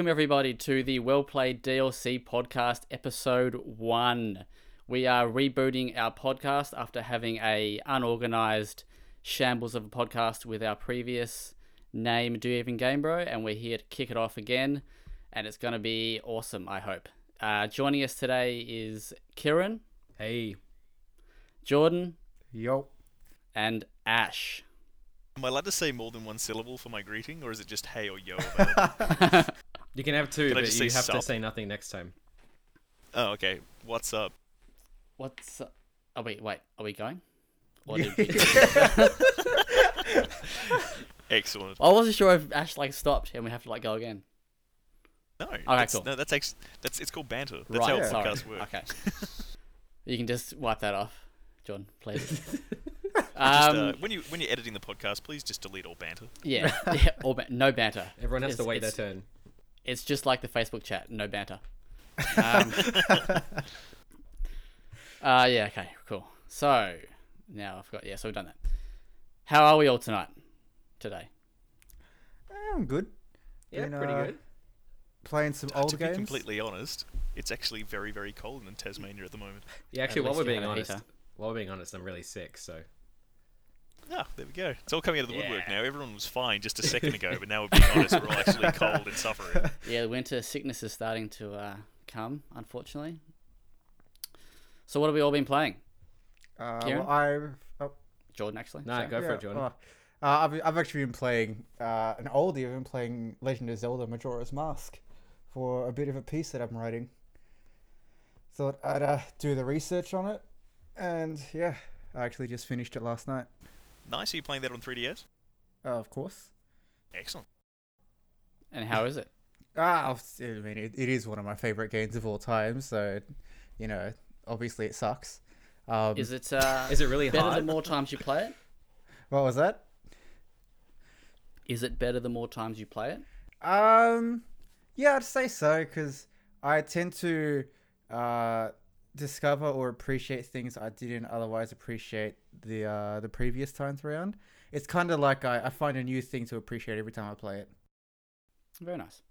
Welcome everybody to the Well Played DLC podcast, episode one. We are rebooting our podcast after having a unorganized shambles of a podcast with our previous name, Do You Even Game Bro, and we're here to kick it off again, and it's going to be awesome. I hope. Uh, joining us today is Kieran, Hey. Jordan, Yo. and Ash. Am I allowed to say more than one syllable for my greeting, or is it just hey or yo? You can have two, Can but you say have to say nothing next time. oh, okay. What's up? What's? up? Oh wait, wait. Are we going? Or did we... Excellent. I wasn't sure if Ash like stopped and we have to like go again. No, Okay, that's, cool. no, that's ex- that's it's called banter. That's right. how yeah. sorry. podcasts work. Okay. you can just wipe that off, John, please. Just, um, uh, when you when you're editing the podcast, please just delete all banter. yeah, yeah, or ba- no banter. Everyone has It's- to wait their turn. It's just like the Facebook chat, no banter. Um, uh, yeah, okay, cool. So now I've got yeah, so we've done that. How are we all tonight? Today. I'm good. Yeah, Been, pretty uh, good. Playing some Uh, old to games. be completely honest, it's actually very very cold in Tasmania at the moment. Yeah, actually, while we're being honest, while we're being honest, I'm really sick, so. Ah, there we go. It's all coming out of the woodwork now. Everyone was fine just a second ago, but now we're being honest, we're all actually cold and suffering. Yeah, the winter sickness is starting to uh, come, unfortunately. So what have we all been playing? Uh, Kieran? well, I've, oh, Jordan, actually. Nah, sorry. go for it, Jordan. oh, uh, I've, I've actually been playing uh, an oldie. I've been playing Legend of Zelda Majora's Mask for a bit of a piece that I'm writing. Thought I'd uh, do the research on it, and yeah, I actually just finished it last night. Nice. Are you playing that on 3DS? Uh, of course. Excellent. And how is it? Ah, I mean, it, it is one of my favorite games of all time. So, you know, obviously it sucks. Um, Is it uh, Is it really better hard? the more times you play it? what was that? Is it better the more times you play it? Um, yeah, I'd say so because I tend to uh, discover or appreciate things I didn't otherwise appreciate the uh, the previous times around. It's kind of like I, I find a new thing to appreciate every time I play it. Very nice.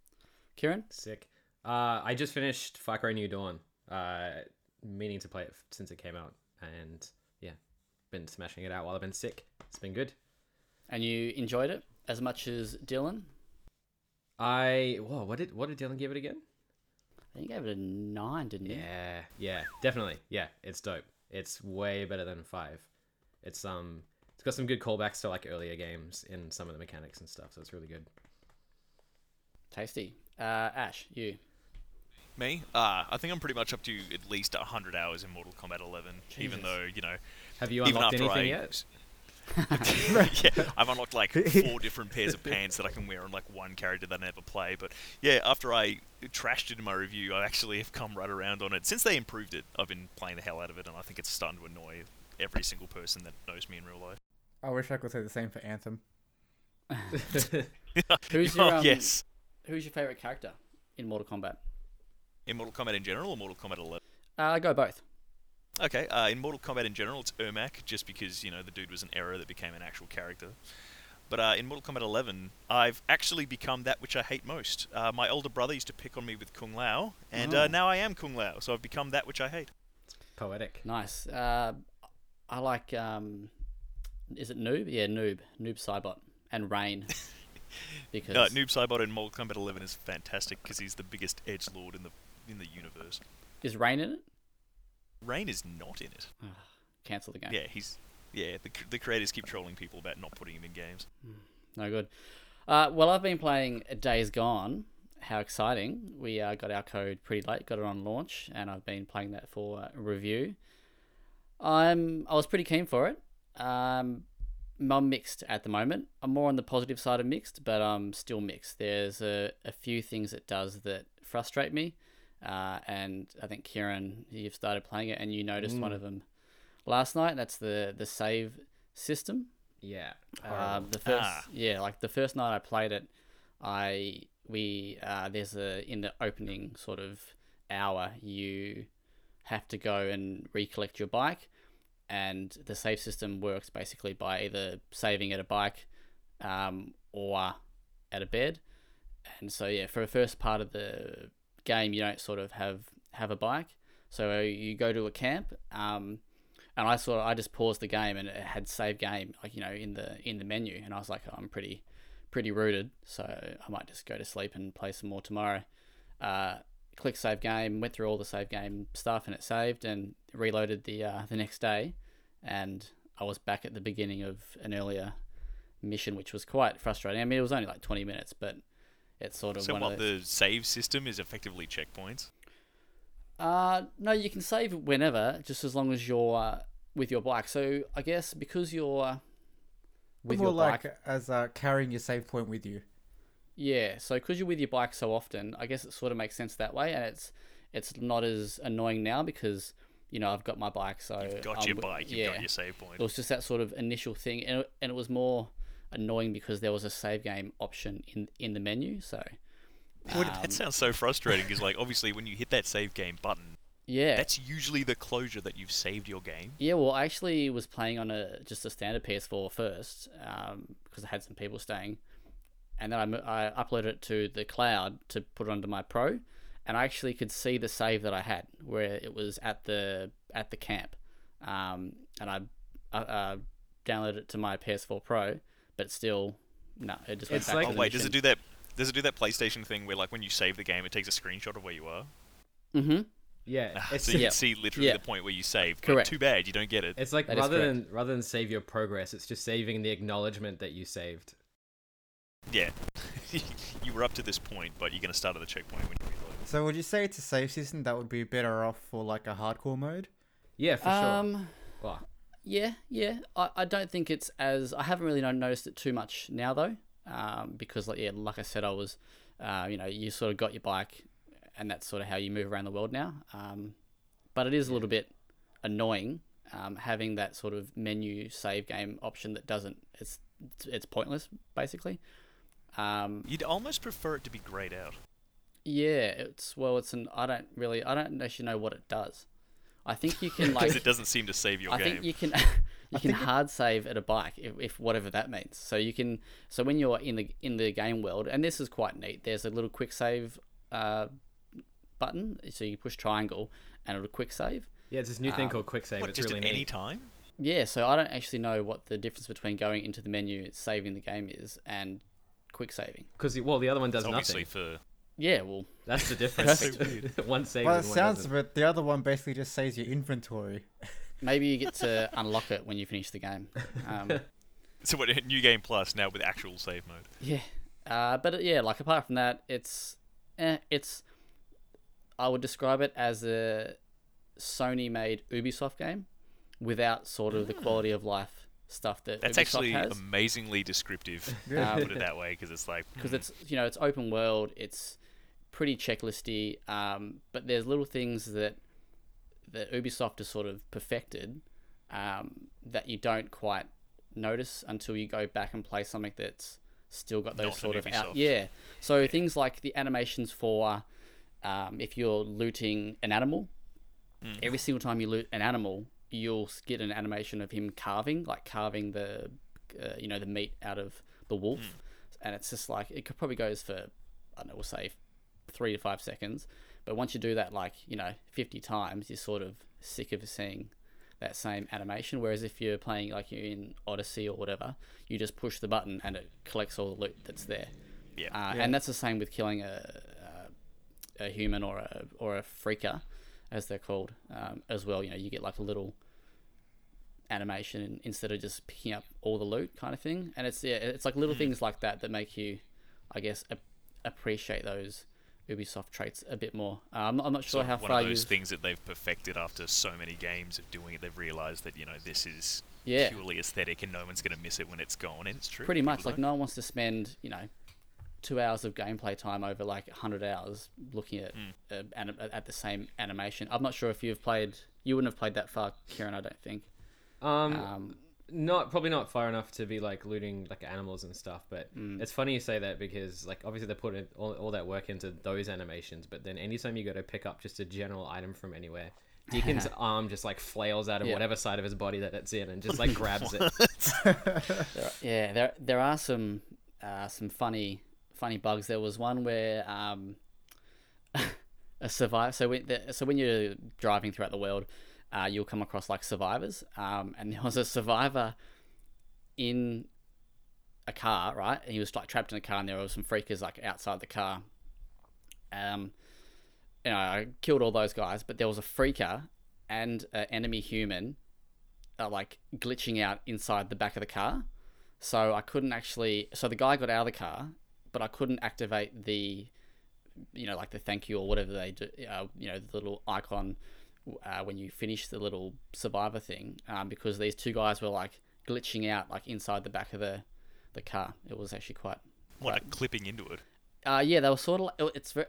Kieran? Sick. Uh, I just finished Far Cry New Dawn. Uh, meaning to play it since it came out, and yeah, been smashing it out while I've been sick. It's been good. And you enjoyed it as much as Dylan? I whoa, what did what did Dylan give it again? I think you gave it a nine, didn't you? Yeah, yeah, definitely. Yeah, it's dope. It's way better than five. It's um, it's got some good callbacks to like earlier games in some of the mechanics and stuff, so it's really good. Tasty. Uh, Ash, you. Me? Uh, I think I'm pretty much up to at least 100 hours in Mortal Kombat 11, even though, you know, Have you even unlocked anything I... yet? yeah, I've unlocked like four different pairs of pants that I can wear on like one character that I never play. But yeah, after I trashed it in my review, I actually have come right around on it. Since they improved it, I've been playing the hell out of it, and I think it's starting to annoy every single person that knows me in real life. I wish I could say the same for Anthem. Who's your, oh, um, yes. Who's your favorite character in Mortal Kombat? In Mortal Kombat in general, or Mortal Kombat 11? Uh, go both. Okay, uh, in Mortal Kombat in general, it's Ermac, just because, you know, the dude was an error that became an actual character. But uh, in Mortal Kombat 11, I've actually become that which I hate most. Uh, my older brother used to pick on me with Kung Lao, and Oh. uh, now I am Kung Lao, so I've become that which I hate. Poetic. Nice. I like. Um, is it Noob? Yeah, Noob. Noob Saibot and Rain. because Uh, Noob Saibot in Mortal Kombat 11 is fantastic because he's the biggest edge lord in the in the universe. is Rain in it? Rain is not in it. Cancel the game. Yeah, he's yeah. The, the creators keep trolling people about not putting him in games. No good. Uh, well, I've been playing Days Gone. How exciting! We uh, got our code pretty late, got it on launch, and I've been playing that for uh, review. I'm I was pretty keen for it. Um, I'm mixed at the moment. I'm more on the positive side of mixed, but I'm still mixed. There's a, a few things it does that frustrate me, uh, and I think Kieran, you've started playing it, and you noticed one of them last night. That's the the save system. Yeah. Um, the first, Ah. yeah, like the first night I played it, I we uh, there's a in the opening sort of hour you have to go and recollect your bike, and the save system works basically by either saving at a bike, um, or at a bed, and so yeah, for the first part of the game, you don't sort of have have a bike. So you go to a camp, um, and I sort of I just paused the game and it had save game like you know in the in the menu, and I was like I'm pretty pretty rooted, so I might just go to sleep and play some more tomorrow. Uh, click save game, went through all the save game stuff, and it saved and reloaded the uh, the next day, and I was back at the beginning of an earlier mission, which was quite frustrating. I mean, it was only like 20 minutes, but it's sort of So one what of the save system is effectively checkpoints. Uh, no, you can save whenever, just as long as you're uh, with your bike. So I guess because you're with More your like bike, as uh, carrying your save point with you. Yeah. So because you're with your bike so often, I guess it sort of makes sense that way, and it's it's not as annoying now because you know I've got my bike, so You've got your bike, you've yeah. got your save point. It was just that sort of initial thing, and it, and it was more annoying because there was a save game option in in the menu. So um, that sounds so frustrating because, like, obviously, when you hit that save game button, yeah, that's usually the closure that you've saved your game. Yeah, well, I actually was playing on a just a standard PS4 first um, because I had some people staying, and then I, I uploaded it to the cloud to put it onto my Pro, and I actually could see the save that I had where it was at the at the camp, um, and I uh, uh, downloaded it to my PS4 Pro, but still, no, it just went It's back like- to Oh the wait, does it do that? Does it do that PlayStation thing where, like, when you save the game, it takes a screenshot of where you are? Mm-hmm. Yeah, Ah, it's so you Yeah. can see literally Yeah. the point where you saved. Correct. Too bad you don't get it. it's like That is rather than rather than save your progress, it's just saving the acknowledgement that you saved. Yeah. you were up to this point, but you're gonna start at the checkpoint when you reload. So would you say it's a save system that would be better off for like a hardcore mode? Yeah, for sure. Um, Well, Yeah, yeah. I, I don't think it's as I haven't really noticed it too much now though, um, because like yeah, like I said, I was, uh, you know, you sort of got your bike, and that's sort of how you move around the world now. Um, but it is a little bit annoying um, having that sort of menu save game option that doesn't. It's it's pointless basically. Um, You'd almost prefer it to be grayed out. yeah, it's well, it's an I don't really I don't actually know what it does. I think you can like Because it doesn't seem to save your I game. think you can you can hard save at a bike if, if whatever that means. So you can so when you're in the in the game world, and this is quite neat. There's a little quick save uh, button, so you push triangle and it'll quick save. yeah, it's this new thing Um, called quick save. What, it's just really at any neat. time? Yeah, so I don't actually know what the difference between going into the menu, saving the game is, and quick saving. Because well, the other one does It's obviously nothing. for Yeah, well, That's the difference. so one saves. Well, it one sounds doesn't. but the other one basically just saves your inventory. maybe you get to unlock it when you finish the game. Um, so what new game plus now with actual save mode. Yeah, uh, but uh, yeah, like apart from that, it's eh, it's I would describe it as a Sony-made Ubisoft game without sort of the quality of life stuff that That's Ubisoft actually has. amazingly descriptive. Yeah. to put it that way, because it's like because hmm, it's you know it's open world, it's pretty checklisty, um, but there's little things that that Ubisoft has sort of perfected um, that you don't quite notice until you go back and play something that's still got those Not sort of out yeah. So things like the animations for um, if you're looting an animal, hmm. every single time you loot an animal, you'll get an animation of him carving, like carving the, uh, you know, the meat out of the wolf, and it's just like it could probably goes for, I don't know, we'll say three to five seconds, but once you do that like you know fifty times, you're sort of sick of seeing that same animation. Whereas if you're playing like you're in Odyssey or whatever, you just push the button and it collects all the loot that's there. yeah. Uh, Yeah. And that's the same with killing a, a, a human or a or a freaker, as they're called, um, as well. You know, you get like a little animation instead of just picking up all the loot kind of thing. And it's yeah, it's like little things like that that make you, I guess, ap- appreciate those Ubisoft traits a bit more. Uh, I'm, not, I'm not sure sort how one far of those things that they've perfected after so many games of doing it. They've realized that you know this is yeah. purely aesthetic, and no one's going to miss it when it's gone. And it's true. pretty much like don't. no one wants to spend you know two hours of gameplay time over like 100 hours looking at uh, anim- at the same animation i'm not sure if you've played you wouldn't have played that far kieran i don't think Um, um, not probably not far enough to be like looting like animals and stuff but Mm. it's funny you say that because like obviously they put all, all that work into those animations but then anytime you go to pick up just a general item from anywhere deacon's arm just like flails out of Yeah. whatever side of his body that it's in and just like grabs it there are- yeah there there are some uh, some funny funny bugs. There was one where um, a survivor. So when the, so when you're driving throughout the world, uh, you'll come across like survivors. Um, and there was a survivor in a car, right? And he was like trapped in a car, and there were some freakers like outside the car. Um, you know, I killed all those guys, but there was a freaker and an enemy human, uh, like glitching out inside the back of the car. So I couldn't actually. So the guy got out of the car, but I couldn't activate the, you know, like the thank you or whatever they do. Uh, you know, the little icon uh, when you finish the little survivor thing, um, because these two guys were like glitching out like inside the back of the the car. It was actually quite. What, quite a clipping into it. uh, yeah, they were sort of. Like, it's very,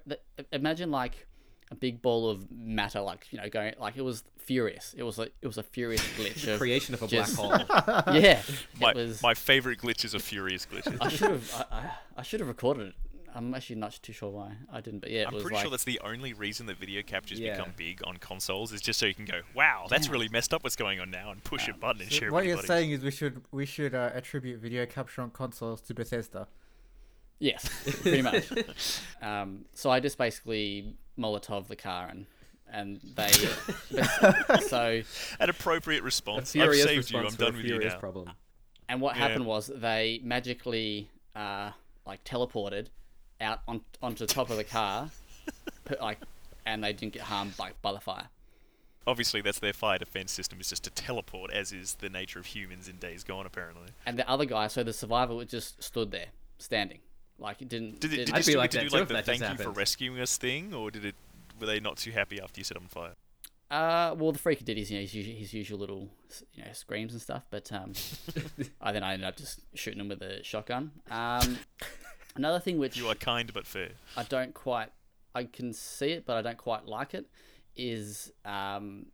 imagine like a big ball of matter, like you know, going like it was furious. It was like it was a furious glitch of Creation of a just- black hole. yeah. My, it was. my favorite glitches are furious glitches. I should have. I, I, I should have recorded it. I'm actually not too sure why I didn't, but yeah, it I'm was pretty like sure that's the only reason that video captures Yeah. become big on consoles is just so you can go, wow, that's really messed up what's going on now, and push a button and share what with you're saying is we should we should uh, attribute video capture on consoles to Bethesda. yes, pretty much. um, so I just basically Molotov the car and and they. so An appropriate response. I've furious saved you. I'm response for a done with you furious now. problem. And what Yeah. happened was they magically uh, like teleported out on onto the top of the car, put, like, and they didn't get harmed like by the fire. Obviously, that's their fire defense system is just to teleport, as is the nature of humans in Days Gone, apparently. And the other guy, so the survivor, just stood there, standing, like it didn't. Did it, did I'd you be like get to that do like the thank you for rescuing us thing, or did it? Were they not too happy after you set on fire? Uh, well, the freaker did his, you know, his, usual, his usual little, you know, screams and stuff, but um, I then I ended up just shooting him with a shotgun. Um, another thing which You are kind but fair. I don't quite, I can see it, but I don't quite like it, is um,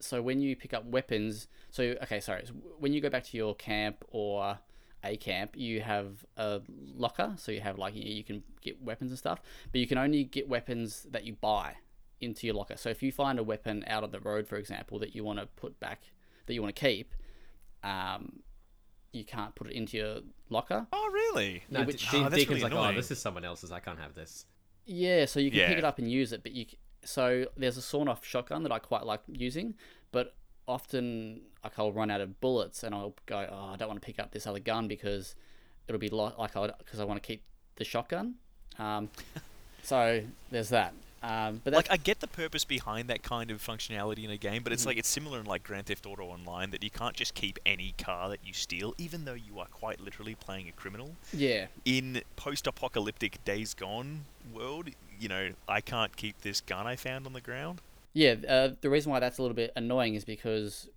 so when you pick up weapons, so okay, sorry, so when you go back to your camp or a camp, you have a locker, so you have like you, you can get weapons and stuff, but you can only get weapons that you buy into your locker. So if you find a weapon out on the road, for example, that you want to put back, that you want to keep, um, you can't put it into your locker. Oh, really? No, which- De- Oh, that's Deacon's really like, oh, this is someone else's. I can't have this. Yeah, so you can pick it up and use it, but you so there's a sawn-off shotgun that I quite like using, but often like I'll run out of bullets and I'll go, oh, I don't want to pick up this other gun because it'll be lo- like I because I want to keep the shotgun. Um, so there's that. Um, but Like, I get the purpose behind that kind of functionality in a game, but it's like it's similar in like Grand Theft Auto Online that you can't just keep any car that you steal, even though you are quite literally playing a criminal. yeah, In post-apocalyptic Days Gone world, you know, I can't keep this gun I found on the ground. Yeah, uh, the reason why that's a little bit annoying is because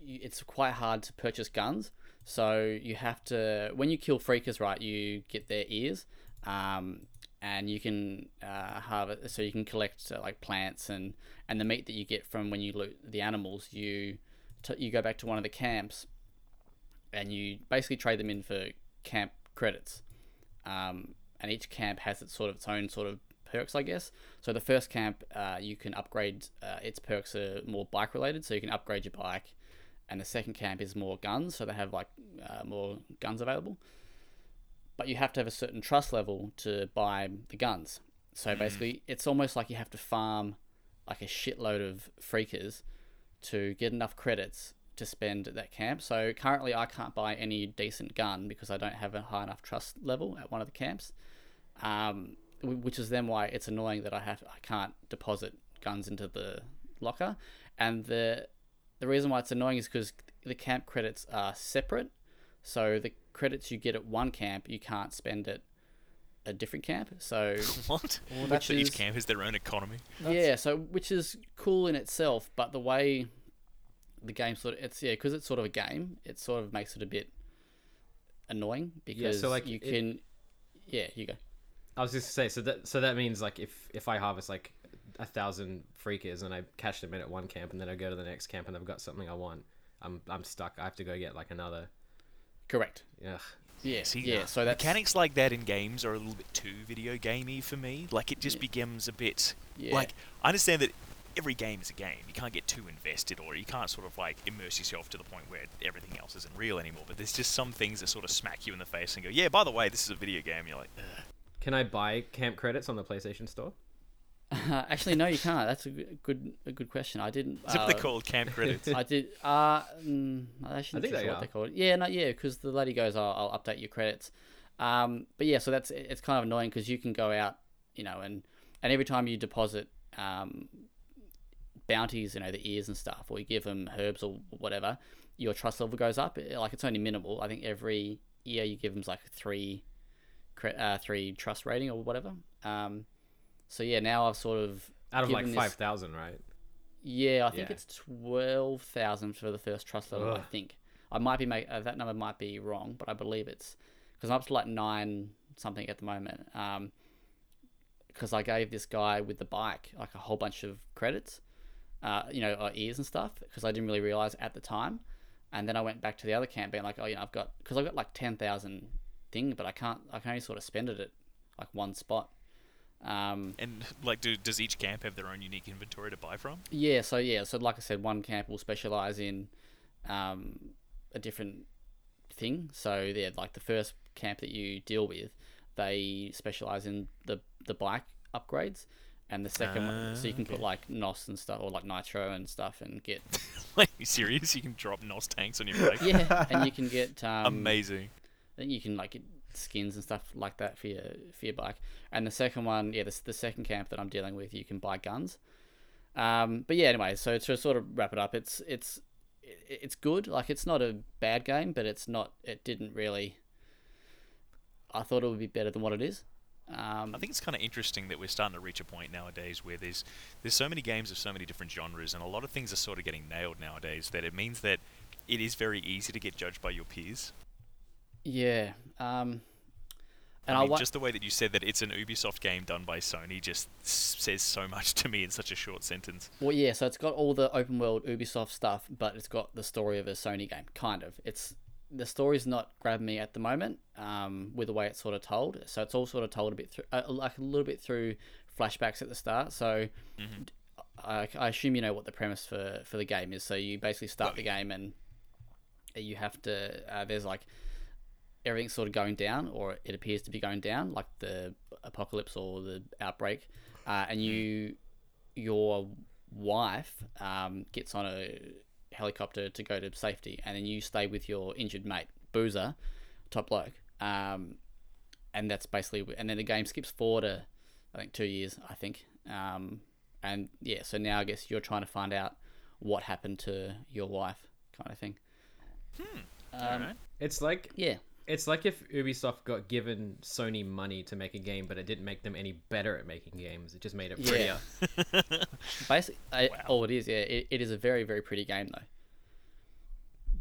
it's quite hard to purchase guns. So you have to, when you kill freakers, right, you get their ears, um, and you can uh, harvest. So you can collect uh, like plants and and the meat that you get from when you loot the animals. You t- you go back to one of the camps, and you basically trade them in for camp credits. Um, and each camp has its sort of its own sort of perks, I guess. So the first camp, uh, you can upgrade. Uh, its perks are more bike related, so you can upgrade your bike. And the second camp is more guns, so they have like uh, more guns available. But you have to have a certain trust level to buy the guns. So basically, it's almost like you have to farm like a shitload of freakers to get enough credits to spend at that camp. So currently, I can't buy any decent gun because I don't have a high enough trust level at one of the camps. Um, which is then why it's annoying that I have I can't deposit guns into the locker, and the the reason why it's annoying is because the camp credits are separate. So the credits you get at one camp, you can't spend at a different camp. So What? Which so each camp has their own economy. yeah, so which is cool in itself, but the way the game sort of it's yeah, because it's sort of a game, it sort of makes it a bit annoying because like, you it- can yeah, you go. I was just to say, so that so that means like if if I harvest like a thousand freakers and I cash them in at one camp and then I go to the next camp and I've got something I want, I'm I'm stuck. I have to go get like another. Correct. Ugh. Yeah, See, yeah. So that's mechanics like that in games are a little bit too video gamey for me. Like it just becomes a bit Yeah. like I understand that every game is a game. You can't get too invested, or you can't sort of like immerse yourself to the point where everything else isn't real anymore. But there's just some things that sort of smack you in the face and go, "Yeah, by the way, this is a video game." You're like, Ugh. Can I buy camp credits on the PlayStation Store? Actually, no, you can't. That's a g- good a good question. I didn't. "Is what uh, they called camp credits?" I did. Uh, mm, I actually I think think they what are. they call it. Yeah, no, yeah, because the lady goes, I'll, I'll update your credits. Um, but yeah, so that's it's kind of annoying because you can go out, you know, and and every time you deposit um, bounties, you know, the ears and stuff, or you give them herbs or whatever, your trust level goes up. Like it's only minimal. I think every year you give them like three, cre- uh, three trust rating or whatever. Um, so yeah, now I've sort of Out of like this- five thousand, right? yeah, I think Yeah. it's twelve thousand for the first trust level. I think I might be make uh, that number might be wrong, but I believe it's because I'm up to like nine something at the moment. Um, because I gave this guy with the bike like a whole bunch of credits, uh, you know, uh, ears and stuff, because I didn't really realize at the time, and then I went back to the other camp being like, oh, you know, I've got because I've got like ten thousand thing, but I can't, I can only sort of spend it at like one spot. Um, and like, do, does each camp have their own unique inventory to buy from? Yeah, so yeah, so like I said, one camp will specialize in um, a different thing. So yeah, like the first camp that you deal with, they specialize in the the bike upgrades, and the second one, so you can put like NOS and stuff or like nitro and stuff, and get like, you serious? You can drop NOS tanks on your bike? yeah, and you can get um, Amazing. then you can like skins and stuff like that for your for your bike. And the second one, yeah, the, the second camp that I'm dealing with, you can buy guns. Um, but yeah, anyway, so to sort of wrap it up, it's it's it's good. Like it's not a bad game, but it's not. It didn't really. I thought it would be better than what it is. Um, I think it's kind of interesting that we're starting to reach a point nowadays where there's there's so many games of so many different genres, and a lot of things are sort of getting nailed nowadays. That it means that it is very easy to get judged by your peers. yeah. Um, and I I, wa- just the way that you said that it's an Ubisoft game done by Sony just says so much to me in such a short sentence. Well, yeah, so it's got all the open world Ubisoft stuff, but it's got the story of a Sony game, kind of. It's the story's not grabbing me at the moment, um, with the way it's sort of told. So it's all sort of told a bit through, uh, like a little bit through flashbacks at the start. So Mhm. I, I assume you know what the premise for for the game is. So you basically start the game and you have to. Uh, there's like everything's sort of going down, or it appears to be going down, like the apocalypse or the outbreak, uh, and you, your wife, um, gets on a helicopter to go to safety, and then you stay with your injured mate, Boozer, top bloke, um, and that's basically, and then the game skips forward to, I think two years, I think, um, and yeah, so now I guess you're trying to find out what happened to your wife, kind of thing. Hmm. Um, Alright. It's like Yeah, it's like if Ubisoft got given Sony money to make a game, but it didn't make them any better at making games. It just made it Yeah. prettier. basically, I, Wow. all it is, yeah, it, it is a very, very pretty game though.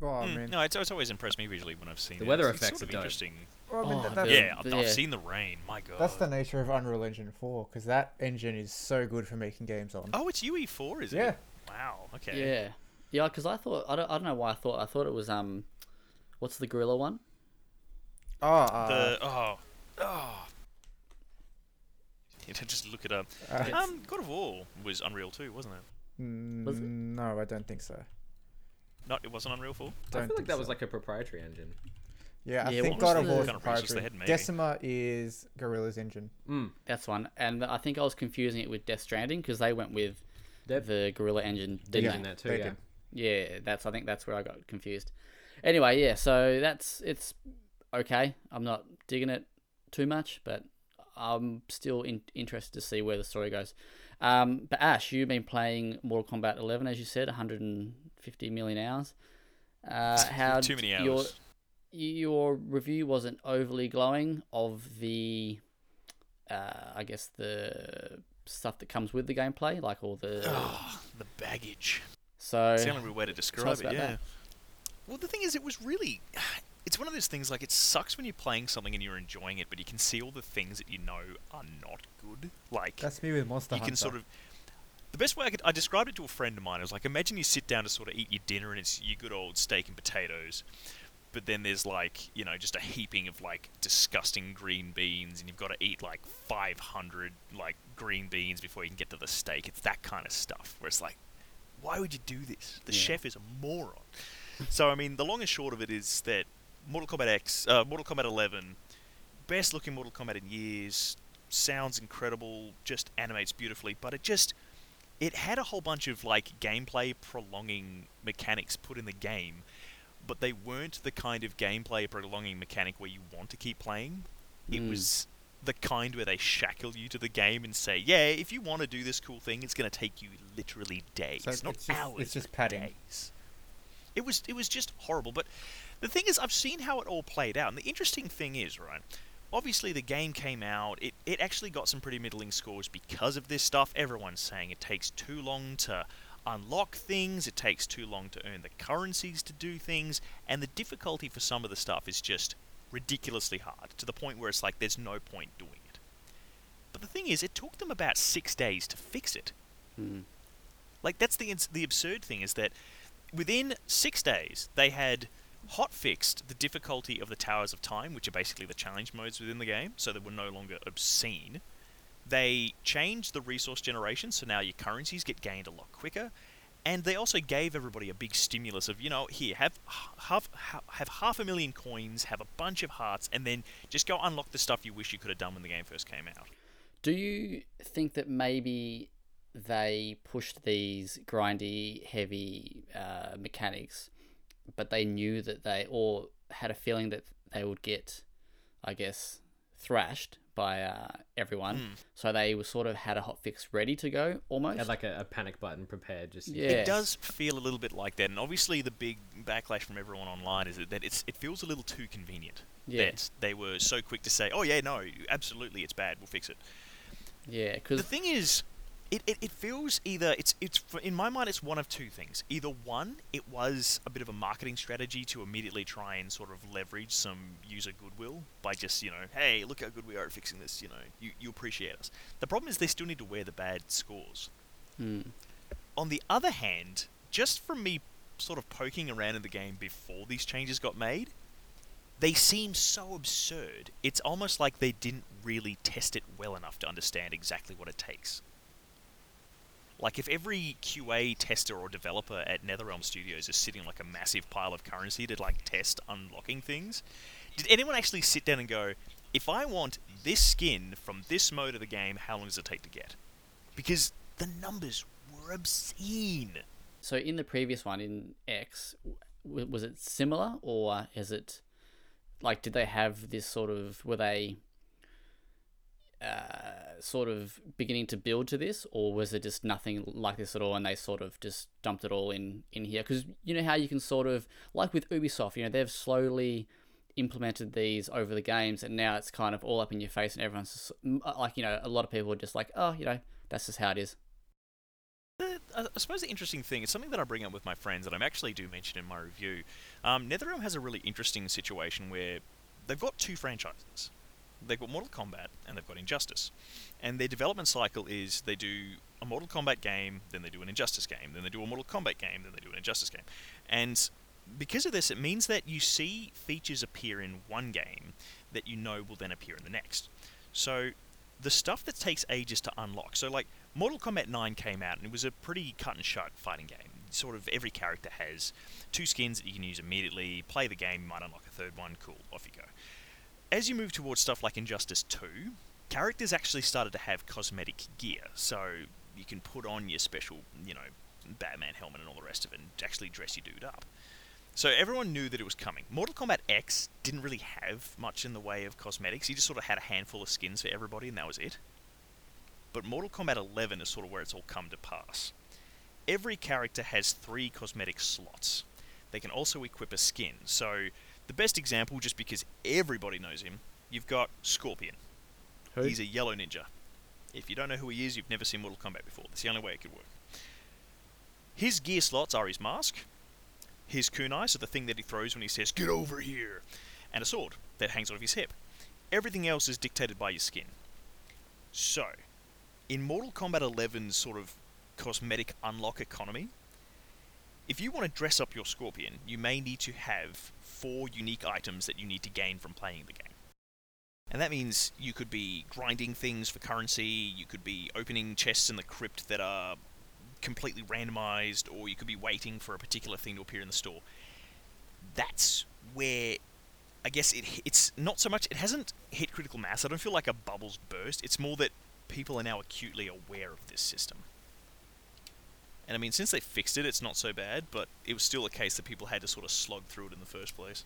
Well, I Hmm. mean, No, it's, it's always impressed me visually when I've seen The it. weather It's- it's effects sort of dope. interesting. well, I mean Oh, that- that's, Yeah, I've, yeah. I've seen the rain. My God. that's the nature of Unreal Engine 4 because that engine is so good for making games on. Oh, it's UE4, is yeah. it? Yeah. Wow. Okay. Yeah, yeah, because I thought I don't, I don't know why I thought I thought it was um, what's the Guerrilla one? Oh, uh, The oh oh. You know, just look it up. uh, Um, God of War was Unreal too, wasn't it? Was it? mm, no, I don't think so. Not it wasn't Unreal 4. I Don't feel like think that was like a proprietary engine. Yeah, I Yeah, think God of War the- is Kind of rings off the proprietary. head. Decima is Guerrilla's engine. Mm. That's one, and I think I was confusing it with Death Stranding because they went with They've the Guerrilla engine, they've didn't done they? that too. they Yeah. did. Yeah, that's I think that's where I got confused. Anyway, yeah, so that's it's okay. I'm not digging it too much, but I'm still in, interested to see where the story goes. Um, but Ash, you've been playing Mortal Kombat 11, as you said, 150 million hours. Uh, how Too many hours. your your review wasn't overly glowing of the, uh, I guess the stuff that comes with the gameplay, like all the. Oh, the baggage. so It's the only real way to describe it, yeah. that. Well, the thing is, it was really. It's one of those things like it sucks when you're playing something and you're enjoying it, but you can see all the things that you know are not good. Like, That's me with Monster you Hunter. can sort of. The best way I could I described it to a friend of mine. I was like, imagine you sit down to sort of eat your dinner and it's your good old steak and potatoes, but then there's like you know just a heaping of like disgusting green beans, and you've got to eat like 500 like green beans before you can get to the steak. It's that kind of stuff where it's like, why would you do this? The Yeah. chef is a moron. so I mean, the long and short of it is that Mortal Kombat X, uh, Mortal Kombat 11, best looking Mortal Kombat in years, sounds incredible, just animates beautifully, but it just it had a whole bunch of like gameplay prolonging mechanics put in the game, but they weren't the kind of gameplay prolonging mechanic where you want to keep playing. It Mm. was the kind where they shackle you to the game and say, "Yeah, if you want to do this cool thing, it's going to take you literally days, So not it's just- hours. it's just padding. Days. It was it was just horrible. But the thing is, I've seen how it all played out, and the interesting thing is, right? Obviously, the game came out. It it actually got some pretty middling scores because of this stuff. Everyone's saying it takes too long to unlock things. It takes too long to earn the currencies to do things, and the difficulty for some of the stuff is just ridiculously hard to the point where it's like there's no point doing it. But the thing is, it took them about six days to fix it. Mm. Like that's the the absurd thing is that within six days they had hot fixed the difficulty of the Towers of Time, which are basically the challenge modes within the game, so they were no longer obscene. They changed the resource generation, so now your currencies get gained a lot quicker. And they also gave everybody a big stimulus of, you know, here have half have half a million coins, have a bunch of hearts, and then just go unlock the stuff you wish you could have done when the game first came out. Do you think that maybe they pushed these grindy, heavy uh, mechanics, but they knew that they, or had a feeling that they would get, I guess, thrashed by uh, everyone. Hmm. So they were sort of had a hot fix ready to go almost. Had like a, a panic button prepared. Just Yeah. It does feel a little bit like that, and obviously the big backlash from everyone online is that it's it feels a little too convenient. Yeah. That they were so quick to say, "Oh yeah, no, absolutely, it's bad. We'll fix it." yeah, because The thing is, it, it, it feels either it's it's in my mind it's one of two things. Either one, it was a bit of a marketing strategy to immediately try and sort of leverage some user goodwill by just you know, hey, look how good we are at fixing this. You know, you you appreciate us. The problem is they still need to wear the bad scores. mm, On the other hand, just from me sort of poking around in the game before these changes got made, they seem so absurd. It's almost like they didn't really test it well enough to understand exactly what it takes. Like if every QA tester or developer at NetherRealm Studios is sitting like a massive pile of currency to like test unlocking things, did anyone actually sit down and go, if I want this skin from this mode of the game, how long does it take to get? Because the numbers were obscene. so in the previous one in X, was it similar or uh, is it like did they have this sort of were they uh, sort of beginning to build to this, or was it just nothing like this at all, and they sort of just dumped it all in in here? Because you know how you can sort of like with Ubisoft, you know they've slowly implemented these over the games, and now it's kind of all up in your face, and everyone's just, uh, like, you know, a lot of people are just like, oh, you know, that's just how it is. I suppose the interesting thing is something that I bring up with my friends, that I actually do mention in my review. Um, NetherRealm has a really interesting situation where they've got two franchises. They've got Mortal Kombat and they've got Injustice, and their development cycle is they do a Mortal Kombat game, then they do an Injustice game, then they do a Mortal Kombat game, then they do an Injustice game, and because of this, it means that you see features appear in one game that you know will then appear in the next. So the stuff that takes ages to unlock. So like Mortal Kombat 9 came out and it was a pretty cut and shut fighting game. Sort of every character has two skins that you can use immediately. Play the game, you might unlock a third one. Cool, off you go. As you move towards stuff like Injustice 2, characters actually started to have cosmetic gear. So you can put on your special, you know, Batman helmet and all the rest of it and actually dress your dude up. So everyone knew that it was coming. Mortal Kombat X didn't really have much in the way of cosmetics. You just sort of had a handful of skins for everybody, and that was it. But Mortal Kombat 11 is sort of where it's all come to pass. Every character has three cosmetic slots. They can also equip a skin. So the best example, just because everybody knows him, you've got Scorpion. Who? He's a yellow ninja. If you don't know who he is, you've never seen Mortal Kombat before. That's the only way it could work. His gear slots are his mask, his kunai, so the thing that he throws when he says, Get over here! And a sword that hangs off his hip. Everything else is dictated by your skin. So, in Mortal Kombat 11's sort of cosmetic unlock economy, if you want to dress up your Scorpion, you may need to have four unique items that you need to gain from playing the game. And that means you could be grinding things for currency, you could be opening chests in the crypt that are completely randomized, or you could be waiting for a particular thing to appear in the store. That's where I guess it it's not so much it hasn't hit critical mass. I don't feel like a bubbles burst. It's more that people are now acutely aware of this system. And I mean, since they fixed it, it's not so bad, but it was still a case that people had to sort of slog through it in the first place.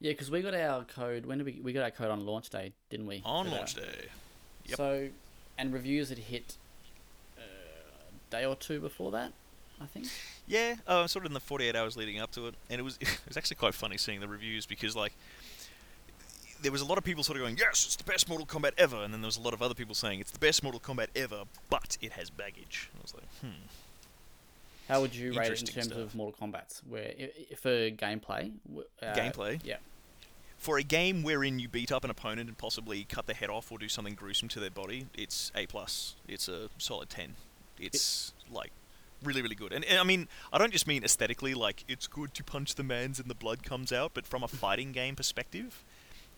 Yeah, because we got our code. When did we? We got our code on launch day, didn't we? On launch day. Yep. So, and reviews had hit uh, a day or two before that, I think. Yeah, uh, sort of in the 48 hours leading up to it, and it was it was actually quite funny seeing the reviews because like there was a lot of people sort of going, "Yes, it's the best Mortal Kombat ever," and then there was a lot of other people saying it's the best Mortal Kombat ever, but it has baggage. And I was like, hmm. How would you rate it in terms stuff. of Mortal Kombat's? Where for gameplay? Uh, Gameplay? Yeah. For a game wherein you beat up an opponent and possibly cut their head off or do something gruesome to their body, it's a plus. It's a solid 10. It's like really really good. And, and I mean, I don't just mean aesthetically like it's good to punch the mans and the blood comes out, but from a fighting game perspective,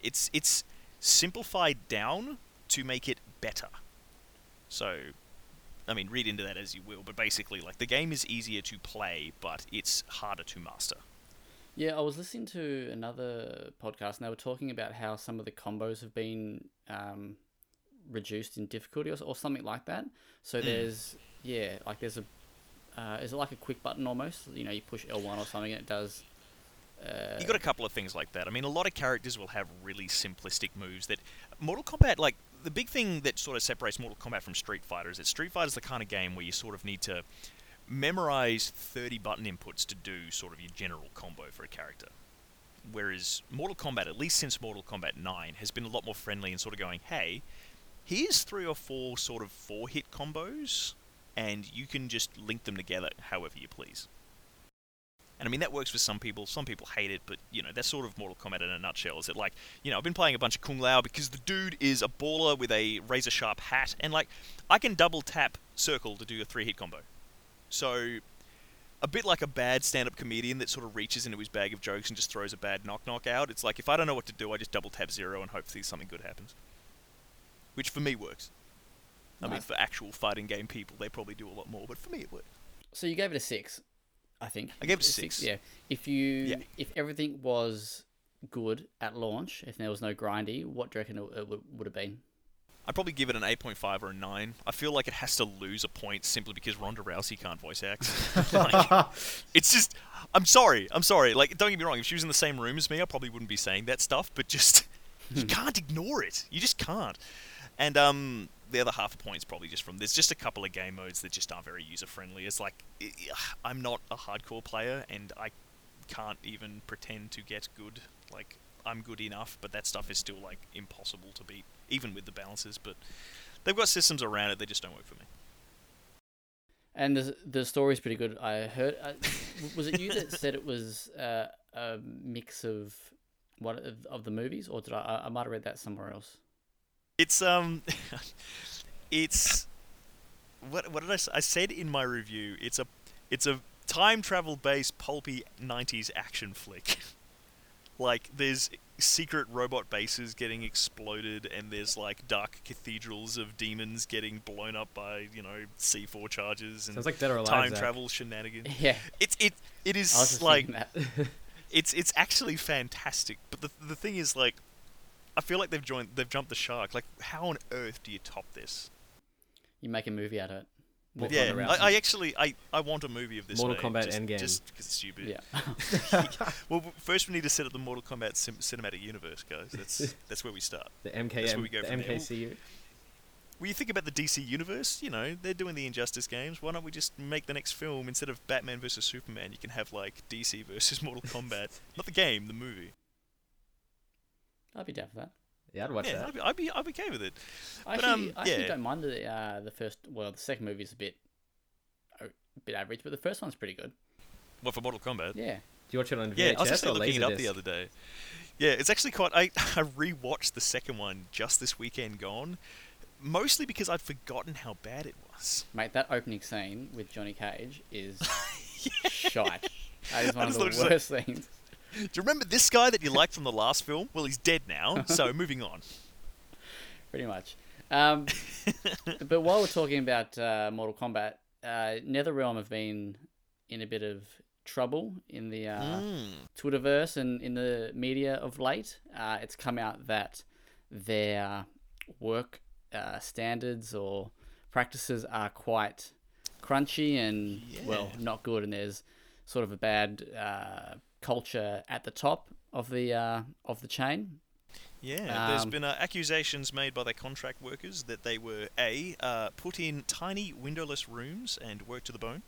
it's it's simplified down to make it better. So I mean, read into that as you will, but basically like the game is easier to play, but it's harder to master. Yeah, I was listening to another podcast and they were talking about how some of the combos have been um, reduced in difficulty or, or something like that. So there's, yeah, like there's a, uh, is it like a quick button almost? You know, you push L1 or something and it does. Uh, You got a couple of things like that. I mean, a lot of characters will have really simplistic moves that Mortal Kombat, like the big thing that sort of separates Mortal Kombat from Street Fighter is that Street Fighter is the kind of game where you sort of need to memorize 30 button inputs to do sort of your general combo for a character. Whereas Mortal Kombat, at least since Mortal Kombat 9, has been a lot more friendly and sort of going, hey, here's three or four sort of four hit combos, and you can just link them together however you please. And I mean that works for some people. Some people hate it, but you know that's sort of Mortal Kombat in a nutshell. Is it like you know I've been playing a bunch of Kung Lao because the dude is a baller with a razor sharp hat, and like I can double tap circle to do a three hit combo. So a bit like a bad stand up comedian that sort of reaches into his bag of jokes and just throws a bad knock knock out. It's like if I don't know what to do, I just double tap zero and hopefully something good happens. Which for me works. I mean, for actual fighting game people, they probably do a lot more, but for me it works. So you gave it a six, I think. I gave it a six. Yeah. If you, Yeah. if everything was good at launch, if there was no grindy, what do you reckon it, it would, would have been? I'd probably give it an 8.5 or a 9. I feel like it has to lose a point simply because Ronda Rousey can't voice act. like, it's just. I'm sorry. I'm sorry. Like, don't get me wrong. If she was in the same room as me, I probably wouldn't be saying that stuff, but just. you can't ignore it. You just can't. And, um. The other half a point is probably just from there's just a couple of game modes that just aren't very user friendly. It's like I'm not a hardcore player and I can't even pretend to get good. Like I'm good enough, but that stuff is still like impossible to beat, even with the balances. But they've got systems around it; they just don't work for me. And the the story's pretty good. I heard. Uh, was it you that said it was uh, a mix of what of, the movies, or did? I- I might have read that somewhere else. It's um, it's what what did I say? I said in my review? It's a it's a time travel based pulpy '90s action flick. like there's secret robot bases getting exploded, and there's like dark cathedrals of demons getting blown up by you know C4 charges and Sounds like Dead or Alive. time Zach. travel shenanigans. Yeah, It's it it I was is just like thinking that. it's it's actually fantastic. But the the thing is like, I feel like they've joined they've jumped the shark. Like, how on earth do you top this? you make a movie out of it. With yeah, I, I actually I, I want a movie of this. Mortal made, Kombat just, Endgame. Just because it's stupid. yeah. Well, first we need to set up the Mortal Kombat sim- cinematic universe, guys. That's that's where we start. The That's MKM, where we go the from there. MKCU. When you think about the DC universe, you know they're doing the Injustice games. Why don't we just make the next film instead of Batman versus Superman? You can have like DC versus Mortal Kombat, not the game, the movie. I'd be down for that. Yeah, I'd watch yeah, that. I'd be, I'd be I'd be okay with it. I But, actually, um, I actually yeah. don't mind the uh, the first. Well, the second movie is a bit, a bit average, but the first one's pretty good. What for Mortal Kombat? Yeah. Do you watch it on VHS Yeah, I was or actually looking it up the other day. Yeah, it's actually quite. I I rewatched the second one just this weekend gone, mostly because I'd forgotten how bad it was. Mate, that opening scene with Johnny Cage is shite. That is one I of the thought it was like- worst things. Do you remember this guy that you liked from the last film? Well, he's dead now. So moving on. pretty much. Um, but while we're talking about uh, Mortal Kombat, uh, NetherRealm have been in a bit of trouble in the uh, Mm. Twitterverse and in the media of late. Uh, it's come out that their work uh, standards or practices are quite crunchy and well not good, and there's sort of a bad uh, culture at the top of the uh, of the chain. Yeah, there's been uh, accusations made by their contract workers that they were a uh, put in tiny windowless rooms and worked to the bone.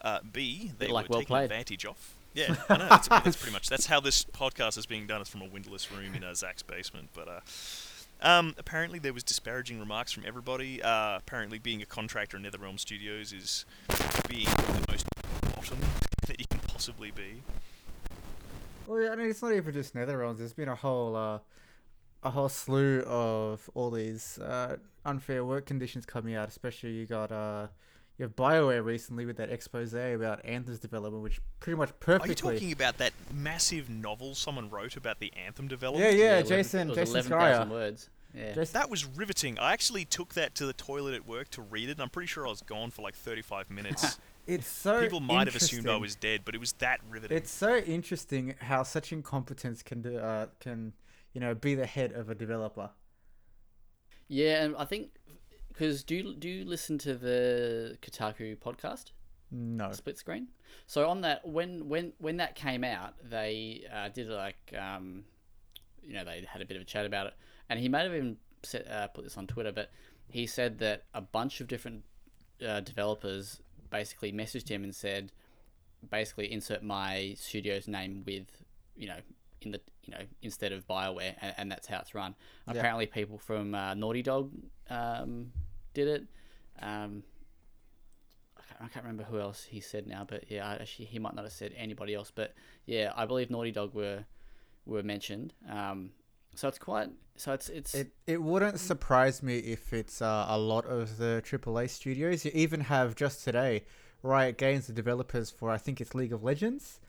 Uh, B they like were well taking played. advantage of. Yeah, I know, that's, that's pretty much that's how this podcast is being done. It's from a windowless room in uh, Zach's basement. But uh, um, apparently there was disparaging remarks from everybody. Uh, apparently being a contractor in NetherRealm Studios is being the most bottom that you can possibly be. Well, yeah, I mean, it's not even just Netherrealms. There's been a whole, uh, a whole slew of all these uh, unfair work conditions coming out. Especially you got uh, you have Bioware recently with that expose about Anthem's development, which pretty much perfectly. Are you perfectly. talking about that massive novel someone wrote about the Anthem yeah, development? yeah, 11 Jason, it was Jason 11,000 words. Yeah. Jason- That was riveting. I actually took that to the toilet at work to read it. and I'm pretty sure I was gone for like 35 minutes. It's so People might have assumed I interesting. was dead, but it was that riveting. It's so interesting how such incompetence can do, uh, can you know be the head of a developer. Yeah, and I think because do you, do you listen to the Kotaku podcast, No. Split Screen? So on that, when when when that came out, they uh, did like um, you know they had a bit of a chat about it, and he might have even set, uh, put this on Twitter, but he said that a bunch of different uh, developers basically messaged him and said, basically insert my studio's name with you know in the you know instead of Bioware, and, and that's how it's run. Yeah. Apparently, people from uh, Naughty Dog um, did it. Um, I can't, I can't remember who else he said now, but yeah, I- actually he might not have said anybody else, but yeah, I believe Naughty Dog were were mentioned. Um, so it's quite so it's it's It it wouldn't surprise me if it's uh, a lot of the AAA studios. You even have just today, Riot Games, the developers for I think it's League of Legends.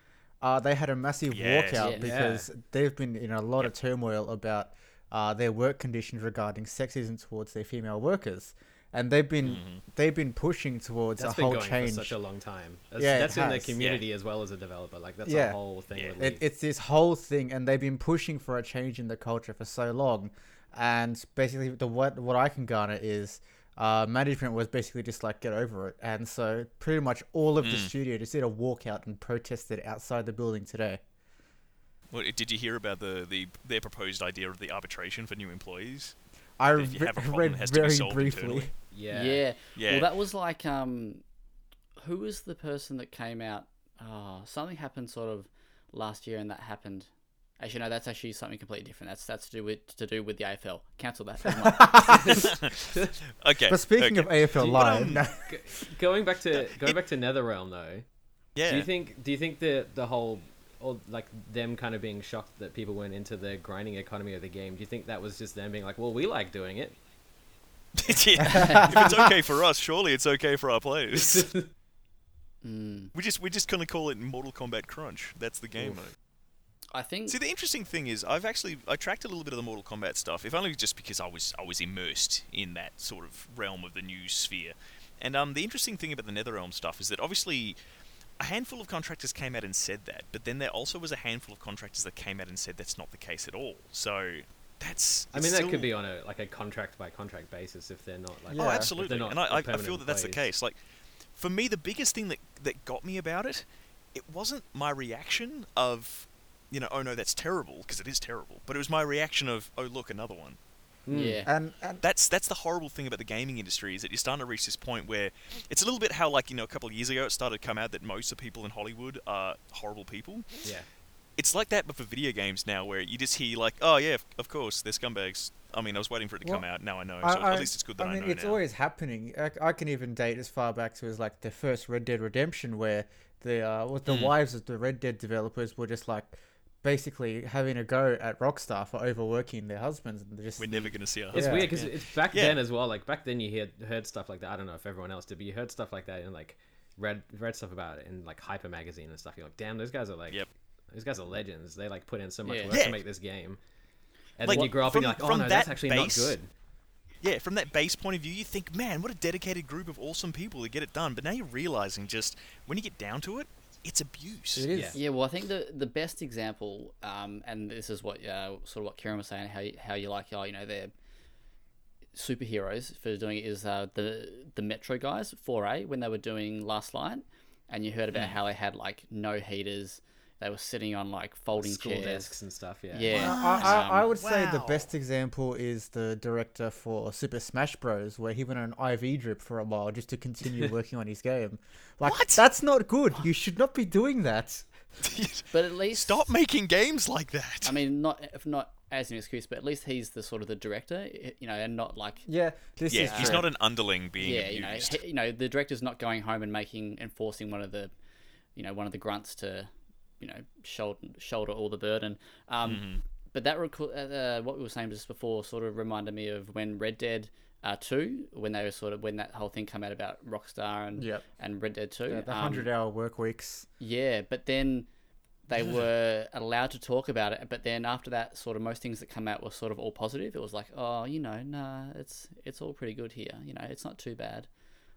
Uh, they had a massive Yes. walkout Yeah. because they've been in a lot of turmoil about uh, their work conditions regarding sexism towards their female workers, and they've been they've been pushing towards That's a been whole going change. for such a long time. That's, Yeah, that's in the has. Yeah. community as well as a developer. Like that's Yeah. a whole thing. Yeah. It, it's this whole thing, and they've been pushing for a change in the culture for so long. And basically, the what what I can garner is uh, management was basically just like get over it, and so pretty much all of the Mm. studio just did a walkout and protested outside the building today. What, did you hear about the, the their proposed idea of the arbitration for new employees? I re- have a problem, read it has to be very briefly. internally. yeah. yeah. Yeah. Well, that was like um, who was the person that came out? Oh, something happened sort of last year, and that happened. Actually, no, that's actually something completely different. That's that's to do with to do with the AFL. Cancel that. Okay. But speaking okay. of AFL you- Live, um, no, going back to going back to NetherRealm though. yeah. Do you think do you think the the whole or like them kind of being shocked that people weren't into the grinding economy of the game? Do you think that was just them being like, well, we like doing it? Yeah. if it's okay for us, surely it's okay for our players. Mm. we just we just kind of call it Mortal Kombat Crunch. That's the game mode. I think See, the interesting thing is, I've actually I tracked a little bit of the Mortal Kombat stuff, if only just because I was I was immersed in that sort of realm of the news sphere. And um, the interesting thing about the NetherRealm stuff is that obviously a handful of contractors came out and said that, but then there also was a handful of contractors that came out and said that's not the case at all. So that's I mean, that still- could be on a like a contract by contract basis if they're not like. Oh, yeah. Oh, absolutely. not And I, I, I feel that that's the case. Like, for me, the biggest thing that, that got me about it, it wasn't my reaction of, you know, oh no, that's terrible, because it is terrible. But it was my reaction of, oh look, another one. Mm. yeah. and, and That's that's the horrible thing about the gaming industry is that you're starting to reach this point where it's a little bit how like you know a couple of years ago it started to come out that most of the people in Hollywood are horrible people. Yeah. It's like that, but for video games now, where you just hear like, oh yeah, of course, they're scumbags. I mean, I was waiting for it to come out. Now I know. So I- at least it's good that I, I mean, know it's now. always happening. I, I can even date as far back to as like the first Red Dead Redemption, where the uh, with the Mm. wives of the Red Dead developers were just like basically having a go at Rockstar for overworking their husbands, and just We're never going to see our It's Yeah. weird because Yeah. it's back Yeah. then as well. Like back then, you heard heard stuff like that. I don't know if everyone else did, but you heard stuff like that and like read read stuff about it in like Hyper magazine and stuff. You're like, damn, those guys are like, Yep. those guys are legends. They like put in so much Yeah. work Yeah. to make this game. And Like, then you grow up and you're like, oh from no, that's actually base- not good. Yeah, from that base point of view, you think, man, what a dedicated group of awesome people to get it done. But now you're realizing just when you get down to it, it's abuse. It is. Yeah. Yeah, well, I think the the best example, um, and this is what uh, sort of what Kieran was saying, how you, how you like, oh, you know, they're superheroes for doing it is uh, the the Metro guys, 4A, when they were doing Last Light, and you heard about how they had like no heaters, they were sitting on like folding School chairs. desks and stuff. Yeah. Yeah, I, I, I Um, would say the best example is the director for Super Smash Bros, where he went on an IV drip for a while just to continue working on his game. Like What? that's not good. You should not be doing that. but at least Stop making games like that. I mean, not if not as an excuse, but at least he's the sort of the director, you know, and not like Yeah, this yeah, is he's true. not an underling being yeah, you know, he, you know, the director's not going home and making enforcing one of the, you know, one of the grunts to, you know, shoulder shoulder all the burden. Um, Mm-hmm. But that reco- uh, what we were saying just before sort of reminded me of when Red Dead. Uh, two when they were sort of when that whole thing came out about Rockstar and Yep. and Red Dead Two. Yeah, the um, hundred hour work weeks. yeah, but then they were allowed to talk about it. But then after that, sort of most things that come out were sort of all positive. It was like, oh, you know, nah, it's it's all pretty good here. You know, it's not too bad.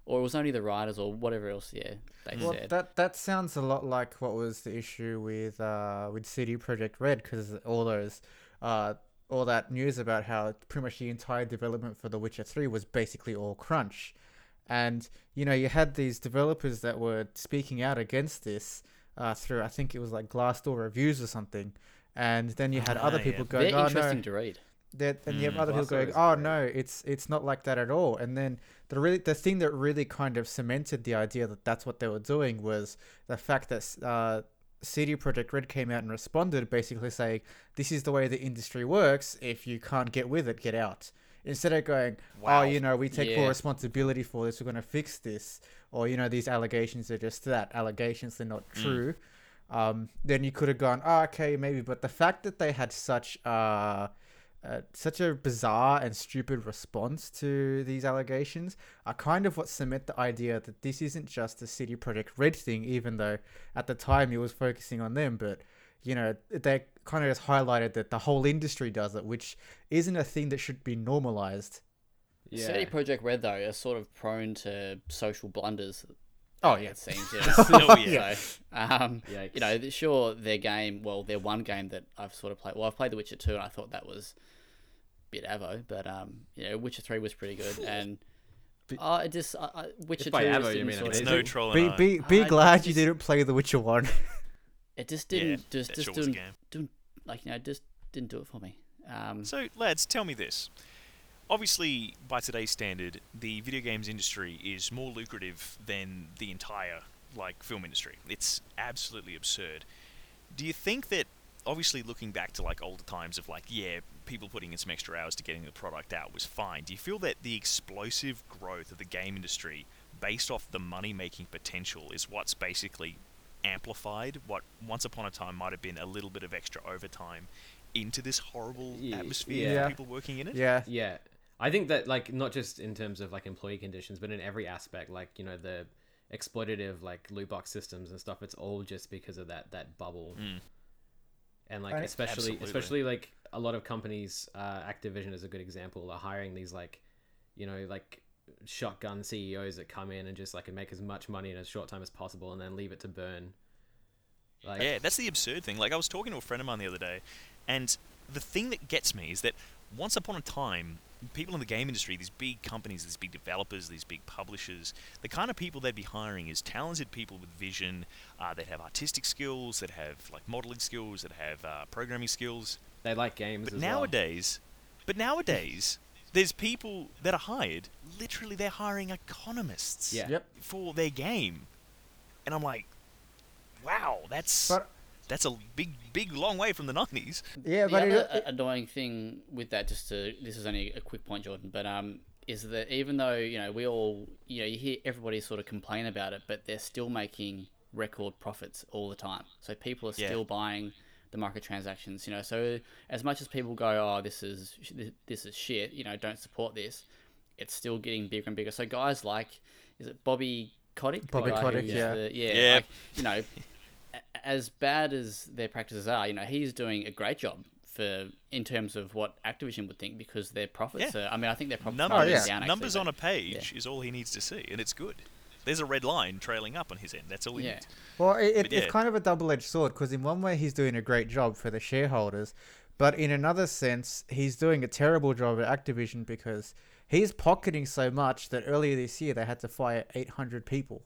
Or it was only the writers or whatever else. Yeah, they Well, said. that that sounds a lot like what was the issue with uh with CD Projekt Red because all those uh all that news about how pretty much the entire development for The Witcher Three was basically all crunch, and you know you had these developers that were speaking out against this uh through I think it was like Glassdoor reviews or something, and then you had Ah, other yeah. people They're going, "Oh no." interesting to read. That and you have Mm. other people going, "Oh no, it's it's not like that at all." And then the really the thing that really kind of cemented the idea that that's what they were doing was the fact that uh, CD Projekt Red came out and responded, basically saying, "This is the way the industry works. If you can't get with it, get out." Instead of going, Wow. "Oh, you know, we take full responsibility for this. We're going to fix this," or you know, these allegations are just that allegations. They're not true. Um, then you could have gone, oh, okay, maybe. But the fact that they had such uh, uh, such a bizarre and stupid response to these allegations are kind of what cement the idea that this isn't just a CD Projekt Red thing, even though at the time it was focusing on them. But you know, they kind of just highlighted that the whole industry does it, which isn't a thing that should be normalized. Yeah. CD Projekt Red though are sort of prone to social blunders. Oh yeah, It seems. Yeah. Oh, yeah. So, um, you know, sure, their game. Well, their one game that I've sort of played. Well, I've played The Witcher two, and I thought that was a bit avo, but um, you know, Witcher three was pretty good, and oh, it just uh, uh, Witcher by two. avo, just you mean it's of- no amazing. trolling. be be be I glad you just- didn't play The Witcher one. It just didn't. just that just sure a didn't, game. didn't like you know just didn't do it for me. Um, So, lads, tell me this. Obviously, by today's standard, the video games industry is more lucrative than the entire like film industry. It's absolutely absurd. Do you think that obviously looking back to like older times of like yeah, people putting in some extra hours to getting the product out was fine. Do you feel that the explosive growth of the game industry based off the money-making potential is what's basically amplified what once upon a time might have been a little bit of extra overtime into this horrible Ye- atmosphere yeah. for people working in it? yeah, Yeah, I think that like not just in terms of like employee conditions, but in every aspect, like you know the exploitative like loot box systems and stuff. It's all just because of that that bubble, Mm. and like I- especially Absolutely. especially like a lot of companies, uh, Activision is a good example. Are hiring these like you know like shotgun CEOs that come in and just like make as much money in as short time as possible and then leave it to burn. Like, Yeah, that's the absurd thing. Like I was talking to a friend of mine the other day, and the thing that gets me is that once upon a time, people in the game industry, these big companies, these big developers, these big publishers, the kind of people they'd be hiring is talented people with vision, uh, that have artistic skills, that have like modeling skills, that have uh, programming skills. they like games. But as well. nowadays, but nowadays, there's people that are hired. Literally, they're hiring economists Yeah. yep. for their game, and I'm like, wow, that's But that's a big, big, long way from the '90s. yeah, the but other it, annoying thing with that, just to this is only a quick point, Jordan, but um, is that even though you know we all you know you hear everybody sort of complain about it, but they're still making record profits all the time. So people are Yeah. still buying the microtransactions. You know, so as much as people go, oh, this is this is shit. You know, don't support this. It's still getting bigger and bigger. So guys like, is it Bobby Kotick, Bobby guy Kotick, yeah. the- yeah, Yeah. Like, you know, a- as bad as their practices are, you know, he's doing a great job for in terms of what Activision would think because their profits. Yeah. Are, I mean, I think their profits Numbers, are yeah. down. Actually, numbers but- on a page is all he needs to see, and it's good. There's a red line trailing up on his end. That's all he Yeah. needs. Well, it, it, But it's kind of a double-edged sword because in one way he's doing a great job for the shareholders, but in another sense he's doing a terrible job at Activision because he's pocketing so much that earlier this year they had to fire 800 people.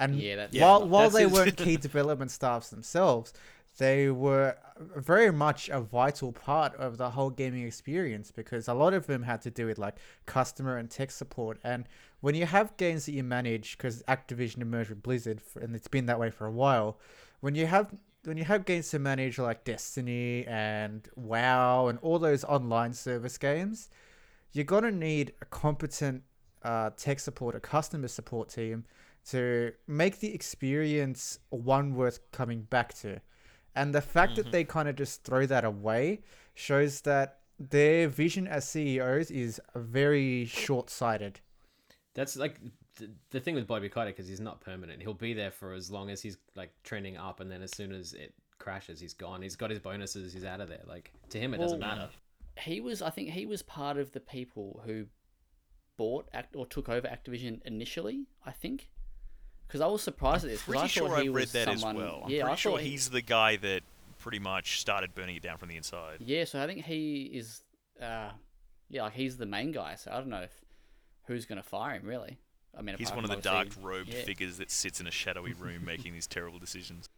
And Yeah, that's- while Yeah, while they weren't key development staffs themselves, they were very much a vital part of the whole gaming experience because a lot of them had to do with like customer and tech support. And when you have games that you manage, because Activision emerged with Blizzard, and it's been that way for a while, when you have when you have games to manage like Destiny and WoW and all those online service games, you're gonna need a competent uh, tech support, a customer support team to make the experience one worth coming back to. And the fact that mm-hmm. they kind of just throw that away shows that their vision as CEOs is very short sighted. That's like the, the thing with Bobby Kotick is he's not permanent. He'll be there for as long as he's like trending up, and then as soon as it crashes, he's gone. He's got his bonuses. He's out of there. Like to him, it doesn't matter. he was I think he was part of the people who bought act or took over Activision initially. I think because I was surprised at this. 'cause Pretty I sure he I've read that someone, as well. I'm yeah, pretty I sure he- he's the guy that pretty much started burning it down from the inside. Yeah, so I think he is. Uh, yeah, like he's the main guy. So I don't know if who's going to fire him really. I mean, He's one of the dark robed yeah. figures that sits in a shadowy room making these terrible decisions.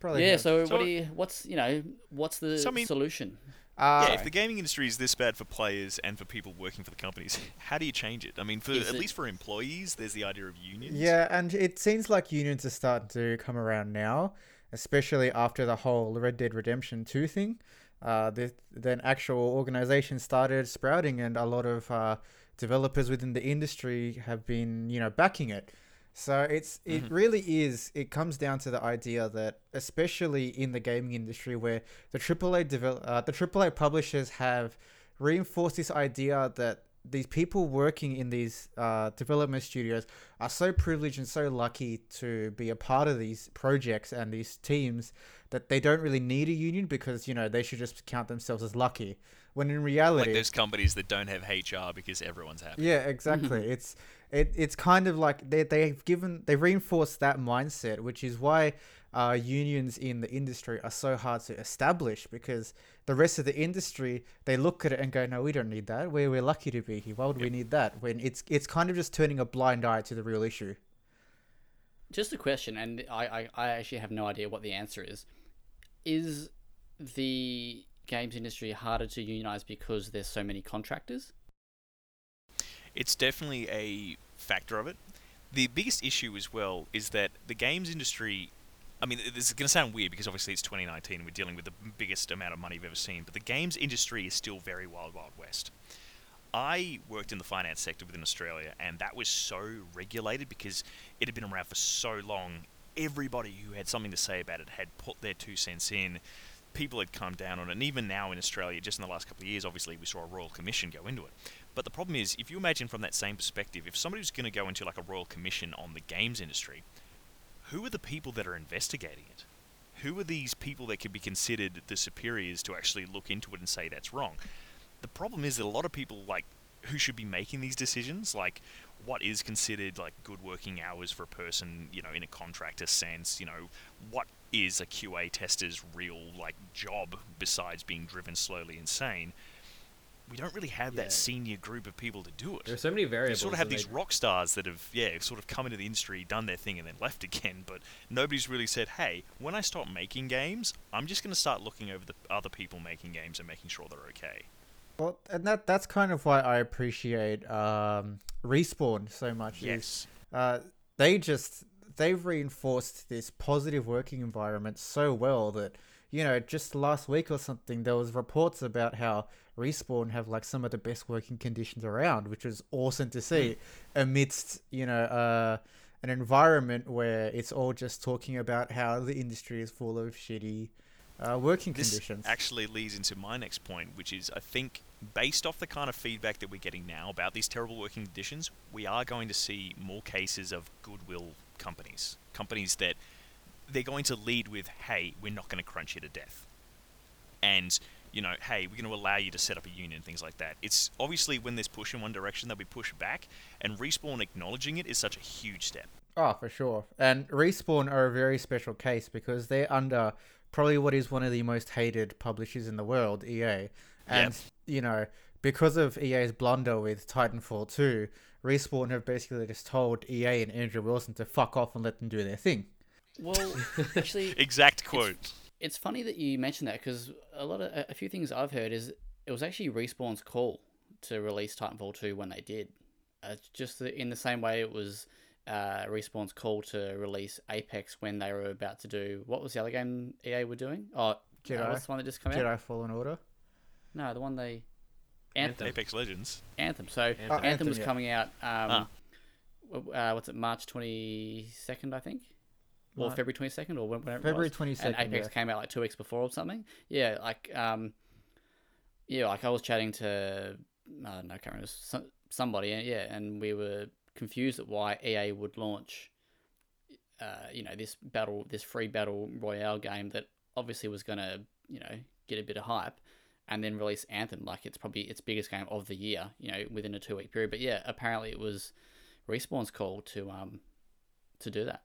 Probably Yeah. him. So, So- what do you? What's you know? What's the So, I mean- solution? Uh, yeah, if the gaming industry is this bad for players and for people working for the companies, how do you change it? I mean, for at it- least for employees, there's the idea of unions. Yeah, and it seems like unions are starting to come around now, especially after the whole Red Dead Redemption 2 thing. Uh, the, then actual organizations started sprouting, and a lot of uh, developers within the industry have been, you know, backing it. So it's it really is. It comes down to the idea that, especially in the gaming industry, where the AAA develop, uh, the AAA publishers have reinforced this idea that these people working in these uh, development studios are so privileged and so lucky to be a part of these projects and these teams that they don't really need a union because you know they should just count themselves as lucky. When in reality, Like those companies that don't have HR because everyone's happy. yeah, exactly. it's it, it's kind of like they they've given they've reinforced that mindset, which is why uh, unions in the industry are so hard to establish because the rest of the industry they look at it and go, no, we don't need that. We're we're lucky to be here. Why would we need that? When it's it's kind of just turning a blind eye to the real issue. Just a question, and I, I, I actually have no idea what the answer is. Is the games industry harder to unionize because there's so many contractors? It's definitely a factor of it. The biggest issue as well is that the games industry. I mean, this is going to sound weird because obviously it's 2019 and we're dealing with the biggest amount of money you've ever seen, but the games industry is still very wild, wild west. I worked in the finance sector within Australia, and that was so regulated because it had been around for so long. Everybody who had something to say about it had put their two cents in. People had come down on it, and even now in Australia, just in the last couple of years, obviously we saw a royal commission go into it. But the problem is, if you imagine from that same perspective, if somebody was going to go into like a royal commission on the games industry, who are the people that are investigating it? Who are these people that could be considered the superiors to actually look into it and say that's wrong? The problem is that a lot of people like who should be making these decisions, like what is considered like good working hours for a person, you know, in a contractor sense, you know, what is a QA tester's real like job besides being driven slowly insane? We don't really have Yeah. that senior group of people to do it. There are so many You sort of have these they- rock stars that have, yeah, sort of come into the industry, done their thing, and then left again. But nobody's really said, hey, when I start making games, I'm just going to start looking over the other people making games and making sure they're okay. Well, and that that's kind of why I appreciate um, respawn so much. is, Yes. uh, they just they've reinforced this positive working environment so well that you know just last week or something there was reports about how respawn have like some of the best working conditions around which was awesome to see amidst you know uh, an environment where it's all just talking about how the industry is full of shitty uh, working this conditions. actually leads into my next point, which is I think based off the kind of feedback that we're getting now about these terrible working conditions, we are going to see more cases of goodwill companies, companies that they're going to lead with, "Hey, we're not going to crunch you to death," and you know, "Hey, we're going to allow you to set up a union," things like that. It's obviously when there's push in one direction, there'll be push back, and respawn acknowledging it is such a huge step. Oh, for sure. And Respawn are a very special case because they're under probably what is one of the most hated publishers in the world, EA. And, you know, because of EA's blunder with Titanfall 2, Respawn have basically just told EA and Andrew Wilson to fuck off and let them do their thing. Well, actually, Exact quote. It's funny that you mentioned that because a lot of a few things I've heard is it was actually Respawn's call to release Titanfall 2 when they did. Uh, just the, in the same way it was uh, Respawn's call to release Apex when they were about to do what was the other game EA were doing? Oh, Jedi. Uh, what's the one that just came out? Jedi Fallen Order. No, the one they Anthem. Apex Legends. Anthem. So Anthem. Anthem, Anthem, was yeah. coming out. Um, Ah. uh, what's it? March twenty second, I think, or February twenty second, or when- whenever. February it 22nd, And Apex yeah. came out like two weeks before or something. Yeah, like um, yeah, like I was chatting to I don't know, I can't remember some, somebody, and yeah, and we were confused at why EA would launch, uh, you know, this battle, this free battle royale game that obviously was gonna, you know, get a bit of hype, and then release Anthem like it's probably its biggest game of the year, you know, within a two week period. But yeah, apparently it was Respawn's call to um to do that.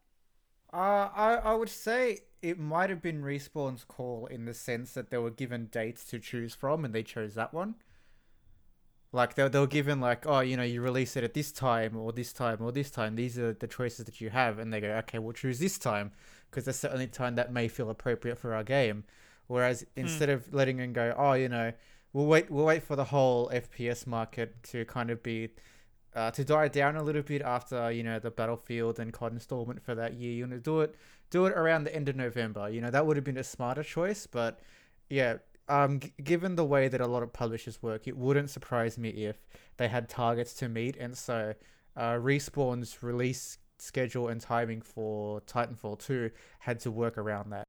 Uh, I, I would say it might have been Respawn's call in the sense that they were given dates to choose from and they chose that one. Like they, they were given like, oh, you know, you release it at this time or this time or this time. These are the choices that you have, and they go, okay, we'll choose this time because that's the only time that may feel appropriate for our game. Whereas instead of letting them go, oh, you know, we'll wait, we'll wait for the whole FPS market to kind of be uh, to die down a little bit after you know the Battlefield and COD installment for that year. You want to do it, do it around the end of November. You know that would have been a smarter choice, but yeah. Um, g- given the way that a lot of publishers work, it wouldn't surprise me if they had targets to meet, and so uh, Respawn's release schedule and timing for Titanfall 2 had to work around that.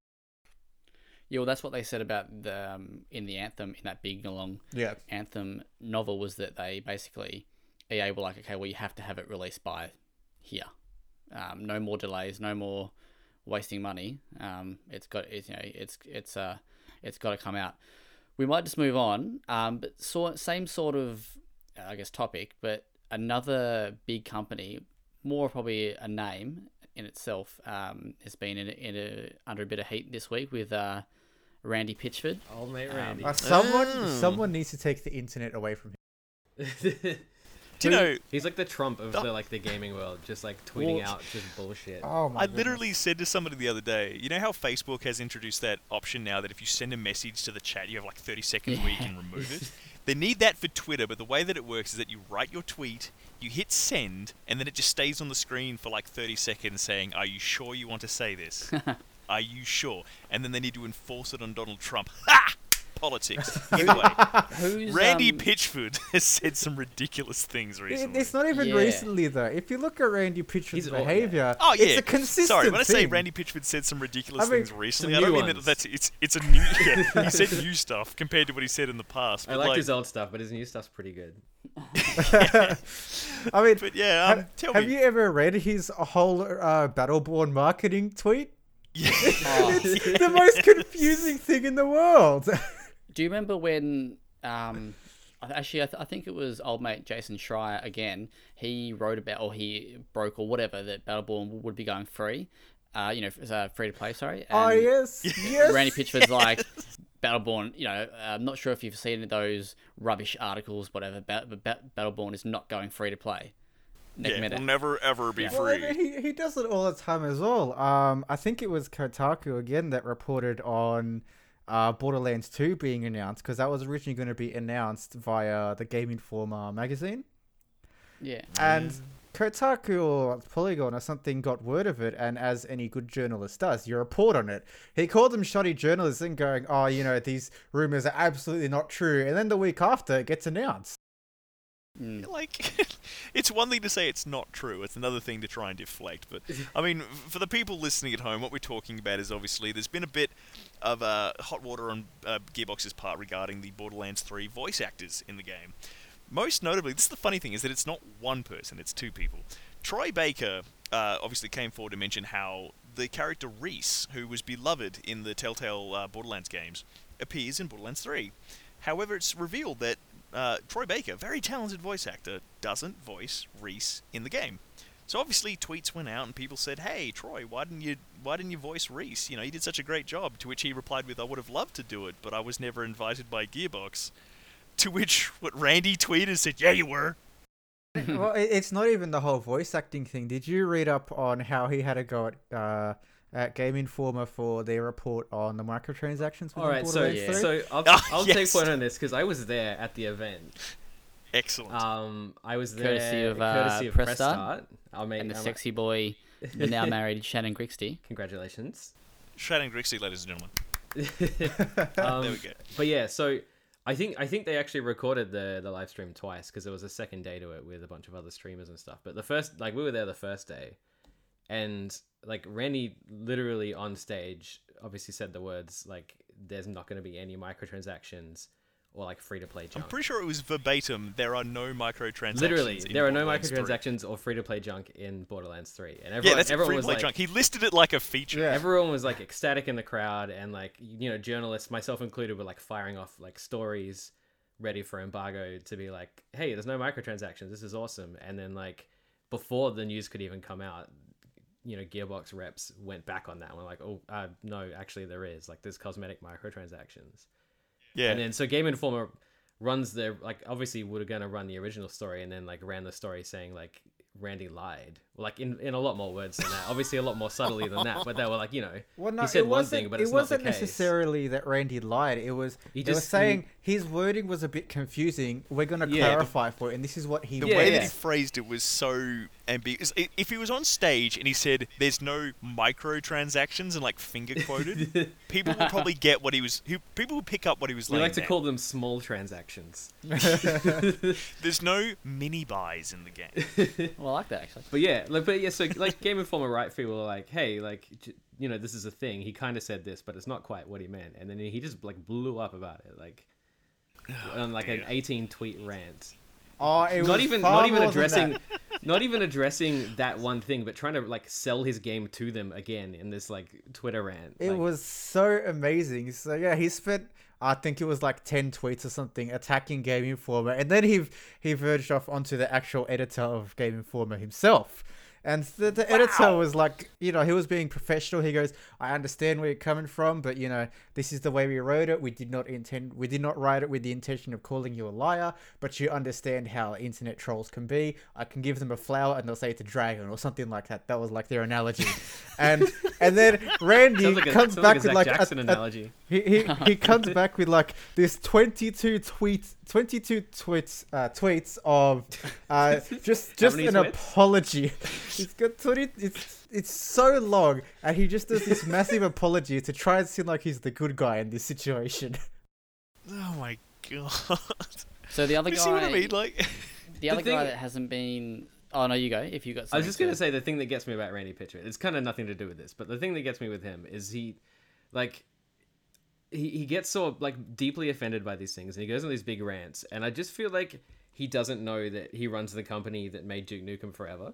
Yeah, well, that's what they said about the um, in the Anthem in that big long Yeah. Anthem novel was that they basically EA were like, okay, well, you have to have it released by here. Um, no more delays, no more wasting money. Um, it's got it's you know it's it's uh it's got to come out. We might just move on. Um, but so, same sort of I guess topic, but another big company, more probably a name in itself, um, has been in, a, in a under a bit of heat this week with uh, Randy Pitchford. Old mate Um, Randy. Uh, someone, Oh. someone needs to take the internet away from him. Do you know? He's like the Trump of the like the gaming world, just like tweeting Well- out just bullshit. Oh my! I literally said to somebody the other day, you know how Facebook has introduced that option now that if you send a message to the chat, you have like 30 seconds where you can remove it? They need that for Twitter, but the way that it works is that you write your tweet, you hit send, and then it just stays on the screen for like 30 seconds saying, Are you sure you want to say this? Are you sure? And then they need to enforce it on Donald Trump. Ha! Politics. Either way, Who's Randy um, Pitchford has said some ridiculous things It- recently. It's not even Yeah. recently though. If you look at Randy Pitchford's He's all- yeah. behavior, Oh yeah, it's a consistent Sorry, when I say thing. Randy Pitchford said some ridiculous I mean, things recently, I don't new mean that that's it's it's a new. Yeah, he said new stuff compared to what he said in the past. I liked like, his old stuff, but his new stuff's pretty good. I mean, but yeah, um, have, tell have me. you ever read his whole uh, Battleborn marketing tweet? Yeah. Oh, the most confusing thing in the world. Do you remember when? Um, actually, I, th- I think it was old mate Jason Schreier again. He wrote about, or he broke, or whatever, that Battleborn would be going free. Uh, you know, f- uh, free to play. Sorry. oh yes, yes. Randy Pitchford's like Battleborn. You know, I'm not sure if you've seen those rubbish articles, whatever. But Ba- Battleborn is not going free to play. Nick yeah, Meta. will never ever be Well, I free. mean, he, he does it all the time as well. Um, I think it was Kotaku again that reported on uh, Borderlands 2 being announced because that was originally going to be announced via the Game Informer magazine. yeah. And Kotaku or Polygon or something got word of it, and as any good journalist does, you report on it. He called them shoddy journalism, going, "Oh, you know, these rumors are absolutely not true," and then the week after, it gets announced. Mm. Like, it's one thing to say it's not true. It's another thing to try and deflect. But I mean, for the people listening at home, what we're talking about is obviously there's been a bit of uh, hot water on uh, Gearbox's part regarding the Borderlands 3 voice actors in the game. Most notably, this is the funny thing is that it's not one person; it's two people. Troy Baker uh, obviously came forward to mention how the character Reese, who was beloved in the Telltale uh, Borderlands games, appears in Borderlands 3. However, it's revealed that uh, Troy Baker, very talented voice actor, doesn't voice Reese in the game. So obviously, tweets went out and people said, "Hey, Troy, why didn't you why didn't you voice Reese? You know, you did such a great job." To which he replied with, "I would have loved to do it, but I was never invited by Gearbox." To which what Randy tweeted said, "Yeah, you were." well, it's not even the whole voice acting thing. Did you read up on how he had a go at, uh, at Game Informer for their report on the microtransactions? All within right, so Yeah. so I'll, Ah, I'll yes. take point on this because I was there at the event. Excellent. Um, I was there Courtesy of, uh, courtesy of Press Press Start Start. I mean, and the I'm- sexy boy, the now married Shannon Grixti. Congratulations. Shannon Grixti, ladies and gentlemen. um, there we go. But yeah, so I think I think they actually recorded the the live stream twice because there was a second day to it with a bunch of other streamers and stuff. But the first, like, we were there the first day, and like Randy literally on stage obviously said the words like, "There's not going to be any microtransactions." Or like free to play junk. I'm pretty sure it was verbatim. There are no microtransactions. Literally, in there are no Borderlands 3. microtransactions or free to play junk in Borderlands 3. And everyone, Yeah, that's everyone free was play like, junk. He listed it like a feature. Yeah. everyone was like ecstatic in the crowd and like you know journalists myself included were like firing off like stories ready for embargo to be like hey there's no microtransactions this is awesome and then like before the news could even come out you know gearbox reps went back on that and were like oh uh, no actually there is like there's cosmetic microtransactions Yeah. and then so game informer runs the like obviously would have going to run the original story and then like ran the story saying like randy lied like in, in a lot more words than that obviously a lot more subtly than that but they were like you know Well, no, he said one thing but it it's not the wasn't case necessarily that Randy lied. It was He they were just- saying his wording was a bit confusing. We're going to Yeah, the- clarify for it, and this is what he. the Yeah, way yeah. that he phrased it was so ambiguous. If he was on stage and he said, "There's no microtransactions" and like finger quoted, people would probably get what he was. Who people would pick up what he was we like to down. call them small transactions There's no mini buys in the game. Well, I like that actually. but yeah like but yeah so like game informer right people were like hey like you know this is a thing. He kind of said this but it's not quite what he meant. And then he just like blew up about it like oh, on like an 18 tweet rant. Oh, it not was even far not even addressing not even addressing that one thing but trying to like sell his game to them again in this like twitter rant It like, was so amazing. So yeah, he spent I think it was like ten tweets or something attacking Game Informer, and then he he verged off onto the actual editor of Game Informer himself. And the, the editor was like, you know, he was being professional. He goes, "I understand where you're coming from, but you know, this is the way we wrote it. We did not intend, we did not write it with the intention of calling you a liar. But you understand how internet trolls can be. I can give them a flower and they'll say it's a dragon or something like that. That was like their analogy. and and then Randy like a, comes back like a with like Jackson a, a, analogy he, he, he comes back with like this 22 tweets 22 tweets uh, tweets of uh, just just an tweets? apology it's got 20 it's it's so long and he just does this massive apology to try and seem like he's the good guy in this situation Oh my god! So the other you guy, see what I mean? Like, the other thing- guy that hasn't been. Oh no, you go. If you got. I was just to- gonna say the thing that gets me about Randy Pitchford. It's kind of nothing to do with this, but the thing that gets me with him is he, like, he he gets so like deeply offended by these things, and he goes on these big rants, and I just feel like he doesn't know that he runs the company that made Duke Nukem Forever.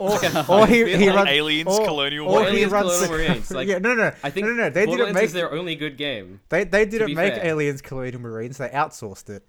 Or, or he, he like runs Aliens, or, Colonial or he runs Colonial Marines, like, yeah no no I think no no no they didn't Borderlands make is their only good game. they, they didn't make fair. aliens colonial marines they outsourced it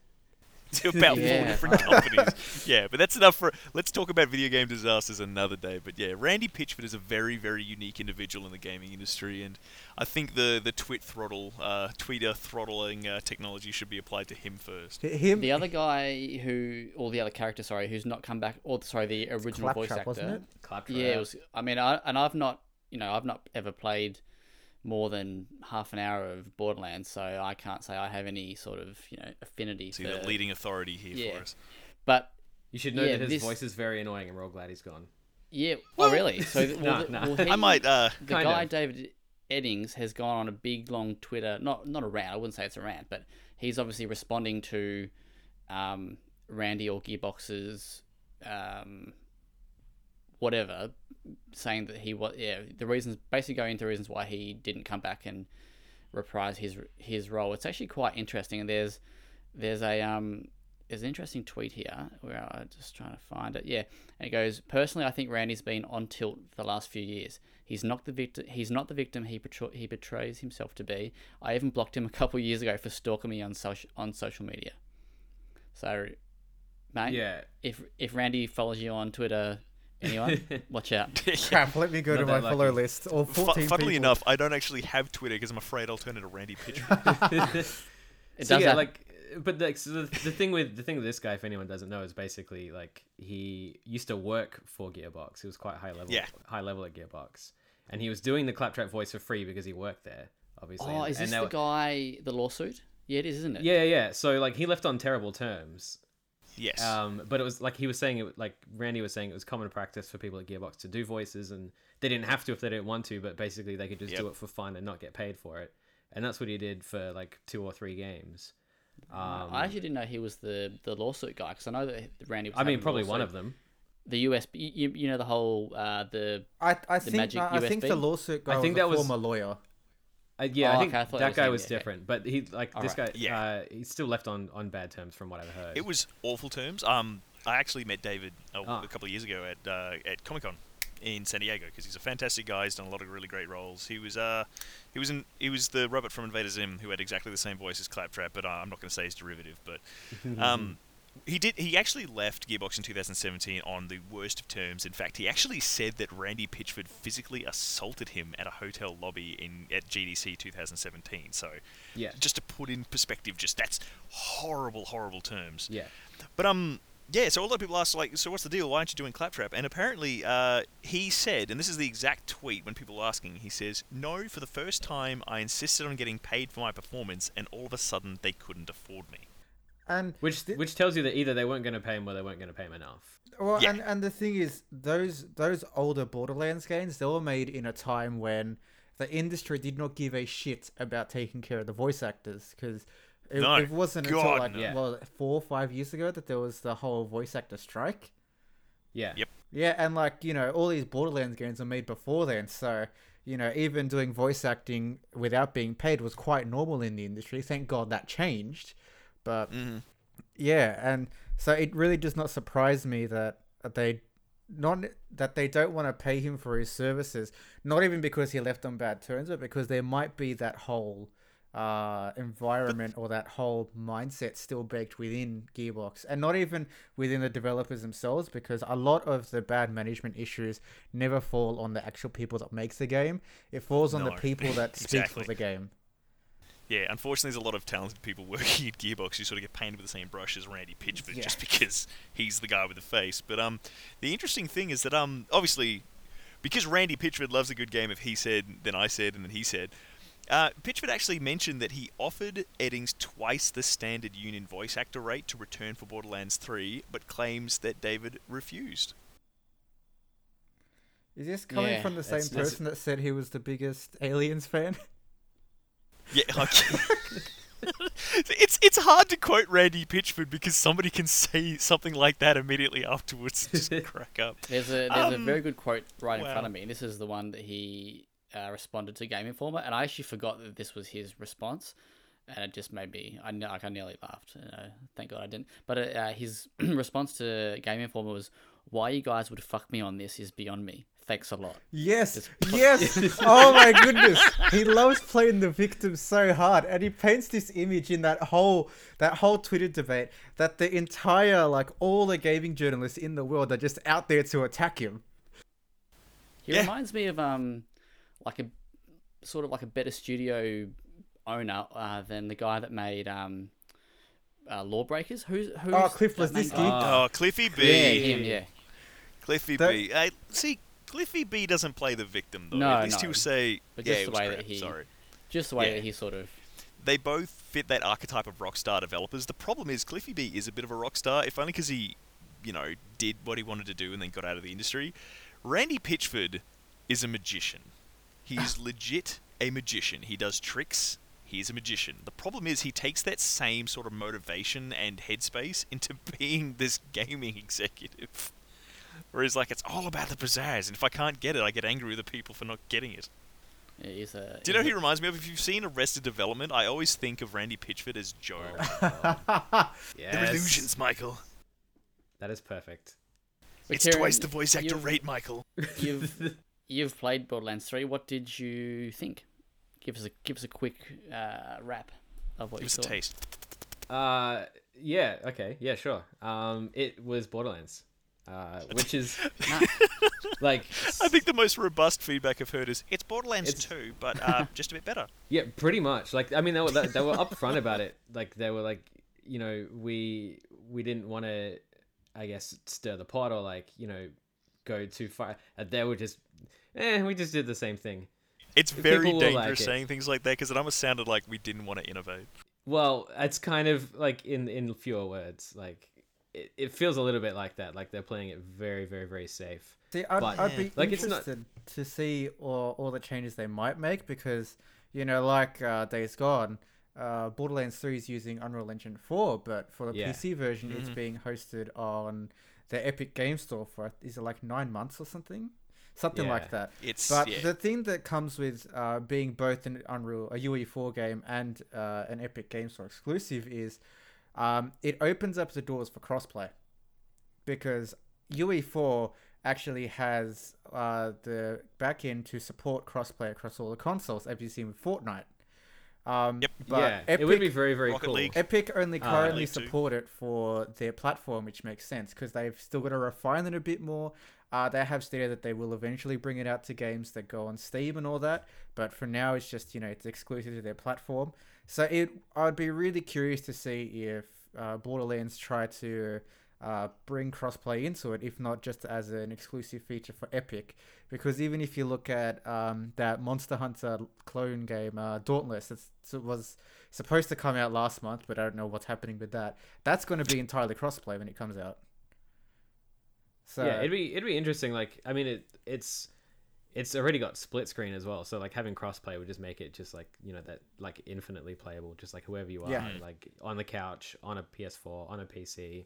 to about four Yeah. different companies. Yeah, but that's enough for. Let's talk about video game disasters another day. But yeah, Randy Pitchford is a very, very unique individual in the gaming industry, and I think the the twit throttle, uh, tweeter throttling uh, technology should be applied to him first. him The other guy who, or the other character, sorry, who's not come back, or sorry, the original voice Claptrap, actor. wasn't it? Yeah, it was. I mean, I and I've not, you know, I've not ever played more than half an hour of Borderlands, so I can't say I have any sort of, you know, affinity So for. the leading authority here Yeah. for us. But You should know Yeah, that his this- voice is very annoying, and we're all glad he's gone. yeah, oh really? So th- well, Nah, th- nah. well, he- I might. Uh, the Kind guy of. David Eddings has gone on a big long Twitter, not not a rant. I wouldn't say it's a rant, but he's obviously responding to um, Randy or Gearbox's um, whatever, saying that he was yeah the reasons basically going into reasons why he didn't come back and reprise his his role. It's actually quite interesting. And there's there's a um there's an interesting tweet here where I'm just trying to find it. Yeah, and it goes. Personally, I think Randy's been on tilt for the last few years. He's not the victim. He's not the victim he betray- he betrays himself to be. I even blocked him a couple of years ago for stalking me on social on social media. So, mate, Yeah. if if Randy follows you on Twitter, anyone, watch out. Crap, let me go to my that follow lucky. list. All Fu- 14 funnily people. enough, I don't actually have Twitter because I'm afraid I'll turn into Randy Pitchford. It so does yeah, have- like, but the, so the the thing with the thing with this guy, if anyone doesn't know, is basically like he used to work for Gearbox. He was quite high level, Yeah. high level at Gearbox, and he was doing the claptrap voice for free because he worked there, obviously. Oh, and, is this they the were- guy, the lawsuit? Yeah, it is, isn't it? Yeah, yeah. So like he left on terrible terms. Yes. Um, but it was like he was saying it like Randy was saying it was common practice for people at Gearbox to do voices, and they didn't have to if they didn't want to, but basically they could just do it for fun and not get paid for it. And that's what he did for like two or three games. Um, I actually didn't know he was the the lawsuit guy because I know that Randy. Was I mean, having a probably one of them. The USB, you, you know the whole uh, the I, I The think magic I, I think the lawsuit guy I think was a that was- former lawyer. Uh, yeah, Oh, I think okay, I that was guy him, was different, but he like this Alright. guy. Yeah. Uh, he's still left on on bad terms from what I've heard. It was awful terms. Um, I actually met David uh, Ah. a couple of years ago at uh, at Comic Con in San Diego because he's a fantastic guy. He's done a lot of really great roles. He was uh, he was in he was the robot from Invader Zim who had exactly the same voice as Claptrap, but uh, I'm not going to say his derivative. But um, he did he actually left Gearbox in 2017 on the worst of terms. In fact, he actually said that Randy Pitchford physically assaulted him at a hotel lobby in at GDC 2017. So yeah, just to put in perspective, just that's horrible, horrible terms. yeah. But um, yeah. So a lot of people ask like, so what's the deal? Why aren't you doing Claptrap? And apparently, uh, he said, and this is the exact tweet when people are asking. He says, "No, for the first time, I insisted on getting paid for my performance, and all of a sudden, they couldn't afford me." And Which which tells you that either they weren't going to pay him or they weren't going to pay him enough. Well, Yeah. and, and the thing is, those those older Borderlands games, they were made in a time when the industry did not give a shit about taking care of the voice actors because it, No, it wasn't until like no. well four or five years ago that there was the whole voice actor strike. Yeah. Yep. Yeah, and like you know, all these Borderlands games were made before then, so you know, even doing voice acting without being paid was quite normal in the industry. Thank God that changed, but Mm-hmm. yeah, and so it really does not surprise me that they not that they don't want to pay him for his services, not even because he left on bad terms, but because there might be that whole uh, environment or that whole mindset still baked within Gearbox, and not even within the developers themselves, because a lot of the bad management issues never fall on the actual people that makes the game. It falls on the people that speak exactly. for the game. Yeah, unfortunately, there's a lot of talented people working at Gearbox who sort of get painted with the same brush as Randy Pitchford Yeah. just because he's the guy with the face. But um, the interesting thing is that um, obviously, because Randy Pitchford loves a good game, if he said, then I said, and then he said. Uh, Pitchford actually mentioned that he offered Eddings twice the standard union voice actor rate to return for Borderlands 3, but claims that David refused. Is this coming Yeah, from the same that's- that's- person that said he was the biggest Aliens fan? Yeah, like, it's it's hard to quote Randy Pitchford because somebody can say something like that immediately afterwards and just crack up. There's a there's a Um, very good quote right in wow. front of me. and This is the one that he uh, responded to Game Informer, and I actually forgot that this was his response, and it just made me I ne- like I nearly laughed. Uh, thank God I didn't. But uh, his response to Game Informer was, "Why you guys would fuck me on this is beyond me. Thanks a lot." Yes, Just- yes. oh my goodness, he loves playing the victim so hard, and he paints this image in that whole that whole Twitter debate that the entire like all the gaming journalists in the world are just out there to attack him. He Yeah. reminds me of um like a sort of like a better studio owner uh, than the guy that made um uh, Lawbreakers. Who's who's Oh, Cliff that main Bleszinski. guy? Oh, Cliffy B. yeah, him, yeah. Cliffy That- B. Uh, see, Cliffy B doesn't play the victim though. No, At least no. he'll say, But "Yeah, just it the was way that he- Sorry." Just the way Yeah. that he sort of They both fit that archetype of rockstar developers. The problem is Cliffy B is a bit of a rockstar, if only because he, you know, did what he wanted to do and then got out of the industry. Randy Pitchford is a magician. He's legit a magician. He does tricks. He's a magician. The problem is he takes that same sort of motivation and headspace into being this gaming executive. Where he's like, it's all about the pizzazz, and if I can't get it, I get angry with the people for not getting it. Yeah, he's a, Do you know who he's he reminds me of? If you've seen Arrested Development, I always think of Randy Pitchford as GOB. Yes. They're illusions, Michael. That is perfect. But It's Kieran, twice the voice actor rate, Michael. You've you've played Borderlands Three. What did you think? Give us a give us a quick uh, wrap of what Give you us a taste. Uh, yeah, okay, yeah, sure. Um, it was Borderlands, uh, which is like, I think the most robust feedback I've heard is it's Borderlands It's- 2, but uh, just a bit better. yeah, pretty much. Like, I mean, they were they, were upfront about it. Like, they were like, you know, we we didn't want to, I guess, stir the pot or like, you know, go too far. And they were just, eh, we just did the same thing. It's very dangerous like it. saying things like that because it almost sounded like we didn't want to innovate. Well, it's kind of like in in fewer words. Like, it, it feels a little bit like that. Like they're playing it very, very, very safe. See, I'd, But- I'd be Like, it's not- interested to see all, all the changes they might make because, you know, like uh, Days Gone, uh, Borderlands 3 is using Unreal Engine 4, but for the Yeah. PC version, it's Mhm. being hosted on the Epic Game Store for, is it like nine months or something? Something Yeah. like that. It's But yeah. the thing that comes with uh, being both an Unreal, a UE4 game and uh, an Epic Game Store exclusive is um, it opens up the doors for crossplay because UE4 actually has uh, the backend to support crossplay across all the consoles, as you've seen with Fortnite. Um, Yep. But yeah, Epic, it would be very, very Rocket cool. League. Epic only Uh, currently League Two. support it for their platform, which makes sense because they've still got to refine it a bit more. Uh, they have stated that they will eventually bring it out to games that go on Steam and all that, but for now it's just you know it's exclusive to their platform. So it, I'd be really curious to see if uh, Borderlands try to uh, bring crossplay into it, if not just as an exclusive feature for Epic. Because even if you look at um, that Monster Hunter clone game, uh, Dauntless, it was supposed to come out last month, but I don't know what's happening with that. That's going to be entirely crossplay when it comes out. So yeah, it'd be it'd be interesting. Like, I mean, it it's it's already got split screen as well. So like having crossplay would just make it just like you know that like infinitely playable, just like whoever you are, Yeah. like on the couch, on a PS4, on a PC,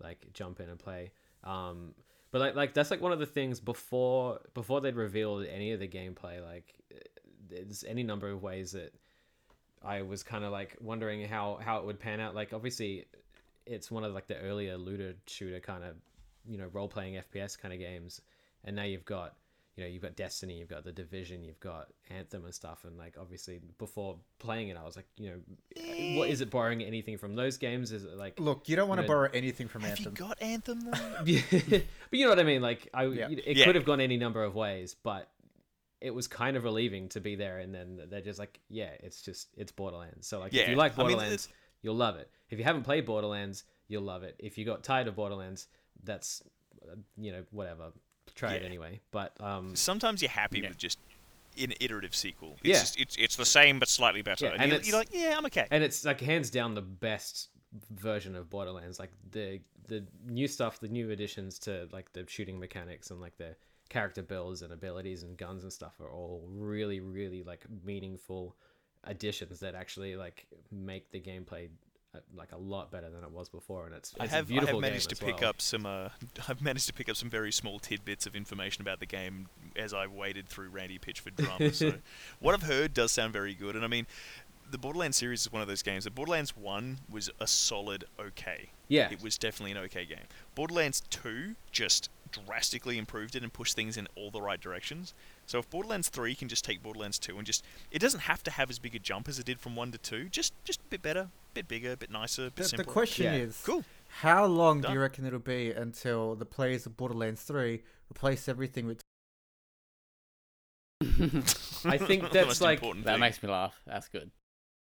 like jump in and play. Um, but like like that's like one of the things before before they'd revealed any of the gameplay. Like, there's any number of ways that I was kind of like wondering how how it would pan out. Like obviously, it's one of like the earlier looter shooter kind of you know role playing FPS kind of games, and now you've got you know you've got Destiny, you've got the Division, you've got Anthem and stuff, and like obviously before playing it, I was like you know what is it borrowing anything from those games? Is it like look, you don't want to borrow anything from Have you Anthem. got Anthem though? But you know what I mean. Like I, Yeah. it Yeah. could have gone any number of ways, but it was kind of relieving to be there. And then they're just like, yeah, it's just it's Borderlands. So like, if you like I mean, Borderlands, you'll love it. If you haven't played Borderlands, you'll love it. If you got tired of Borderlands, that's uh, you know whatever. Try it anyway. But um, Sometimes you're happy Yeah. with just an iterative sequel. It's Yeah. just, it's, it's the same but slightly better. Yeah, and and you're, you're like, yeah, I'm okay. and it's like hands down the best version of Borderlands. Like the the new stuff, the new additions to like the shooting mechanics and like the character builds and abilities and guns and stuff are all really really like meaningful additions that actually like make the gameplay like a lot better than it was before. And it's, it's I have, I have managed to pick up some. Uh, I've managed to pick up some very small tidbits of information about the game as I waded through Randy Pitchford drama. so, what I've heard does sound very good, and I mean, the Borderlands series is one of those games. The Borderlands One was a solid okay. Yeah, It was definitely an okay game. Borderlands 2 just drastically improved it and pushed things in all the right directions. So if Borderlands 3 can just take Borderlands 2 and just it doesn't have to have as big a jump as it did from 1 to 2, just just a bit better, a bit bigger, a bit nicer, a bit The, the simpler. question Yeah. is, Cool. how long do you reckon it'll be until the players of Borderlands 3 replace everything with I think that's like- that thing. makes me laugh. That's good.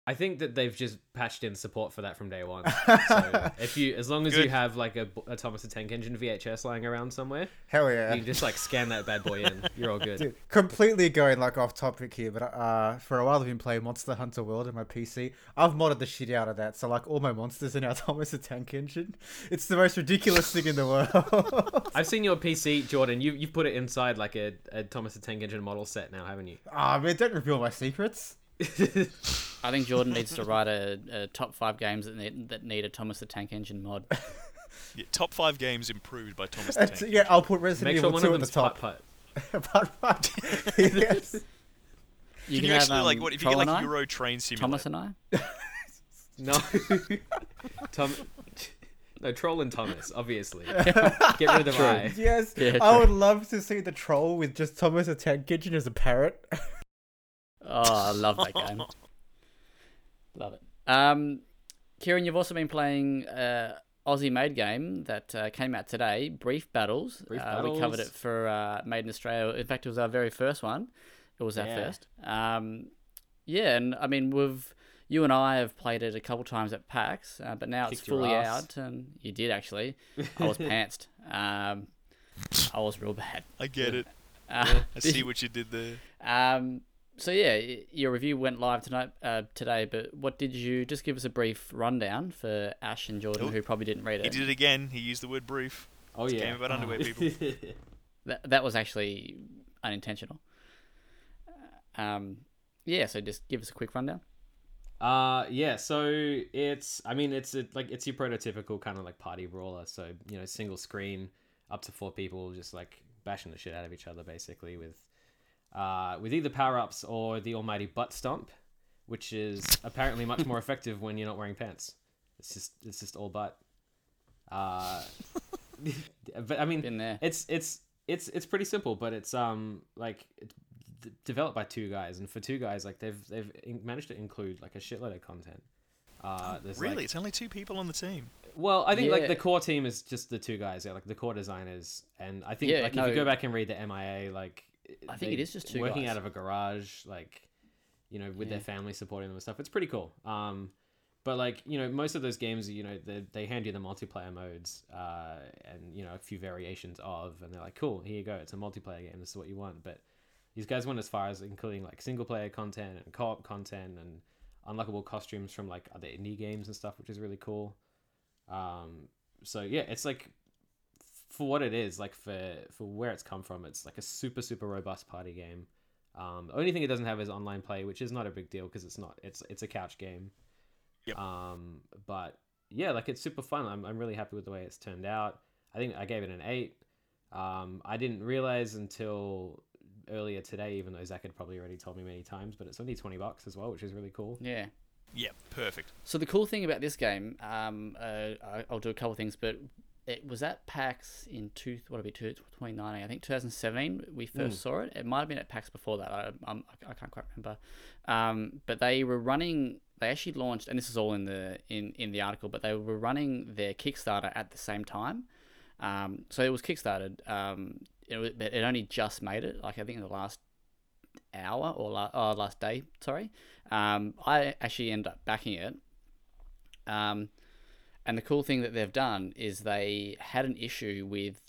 I think that they've just patched in support for that from day one. so if you, as long as you have like a, a Thomas the Tank Engine VHS lying around somewhere, Hell yeah. you can just like scan that bad boy in. You're all good. Dude, completely going like off topic here, but uh, for a while I've been playing Monster Hunter World on my PC. I've modded the shit out of that, so like all my monsters are now Thomas the Tank Engine. It's the most ridiculous thing in the world. I've seen your PC, Jordan. You you've put it inside like a, a Thomas the Tank Engine model set now, haven't you? Ah man, don't reveal my secrets. I think Jordan needs to write a, a top five games that need, that need a Thomas the Tank Engine mod. Yeah, top five games improved by Thomas the That's- Tank. yeah, I'll put Resident Make sure Evil one 2 of at the top. putt putt. Part five. yes. You Can you have, actually like um, what if you get like? Euro Train Simulator? Thomas and I. No. Tom. No, Troll and Thomas, obviously. Get rid of True. I. Yes. Yeah, I would love to see the troll with just Thomas the Tank Engine as a parrot. Oh, I love that game. love it. Um, Kieran, you've also been playing uh, Aussie made game that uh, came out today, Brief Battles. Brief uh, We covered it for uh, Made in Australia. In fact, it was our very first one. It was our Yeah. first. Um, yeah, and I mean, we've you and I have played it a couple times at PAX, uh, but now it's Kicked your fully out, and you did actually. I was pantsed. Um, I was real bad. I get it. Uh, I see what you did there. um, so yeah, your review went live tonight, uh, today. But what did you just give us a brief rundown for Ash and Jordan, Oh, who probably didn't read it? He did it again. He used the word brief. Oh, It's a yeah. game about underwear, people. That that was actually unintentional. Um, yeah. So just give us a quick rundown. Uh yeah, so it's I mean it's a, like it's your prototypical kind of like party brawler. So you know single screen, up to four people, just like bashing the shit out of each other basically with, uh, with either power ups or the almighty butt stomp, which is apparently much more effective when you're not wearing pants. It's just it's just all butt. Uh, but I mean Been there. it's it's it's it's pretty simple, but it's um like it's d- developed by two guys, and for two guys, like they've they've in- managed to include like a shitload of content. Uh, there's Really, like- it's only two people on the team. well, I think like the core team is just the two guys, yeah, like the core designers, and I think Yeah, like if you go back and read the MIA, like I think it is just two working guys. out of a garage, like you know, with Yeah. their family supporting them and stuff. It's pretty cool. Um, but like you know, most of those games, you know, they they hand you the multiplayer modes, uh, and you know a few variations of, and they're like, cool, here you go, it's a multiplayer game. This is what you want. But these guys went as far as including like single player content and co-op content and unlockable costumes from like other indie games and stuff, which is really cool. Um, so yeah, it's like for what it is, like for for where it's come from, it's like a super super robust party game. Um, the only thing it doesn't have is online play, which is not a big deal because it's not it's it's a couch game. Yep. Um, but yeah, like it's super fun. I'm I'm really happy with the way it's turned out. I think I gave it an eight. Um, I didn't realize until earlier today, even though Zach had probably already told me many times, but it's only twenty bucks as well, which is really cool. Yeah. Yeah, perfect. So the cool thing about this game, um, uh, I- I'll do a couple of things, but it was at PAX in two, what would it be, two, 2019, I think 2017. We first Mm. saw it. It might have been at PAX before that. I, I'm, I can't quite remember. Um, but they were running. They actually launched, and this is all in the in in the article. But they were running their Kickstarter at the same time. Um, so it was kickstarted. Um, it, it only just made it. Like I think in the last hour or la- oh, last day. Sorry. Um, I actually ended up backing it. Um, and the cool thing that they've done is they had an issue with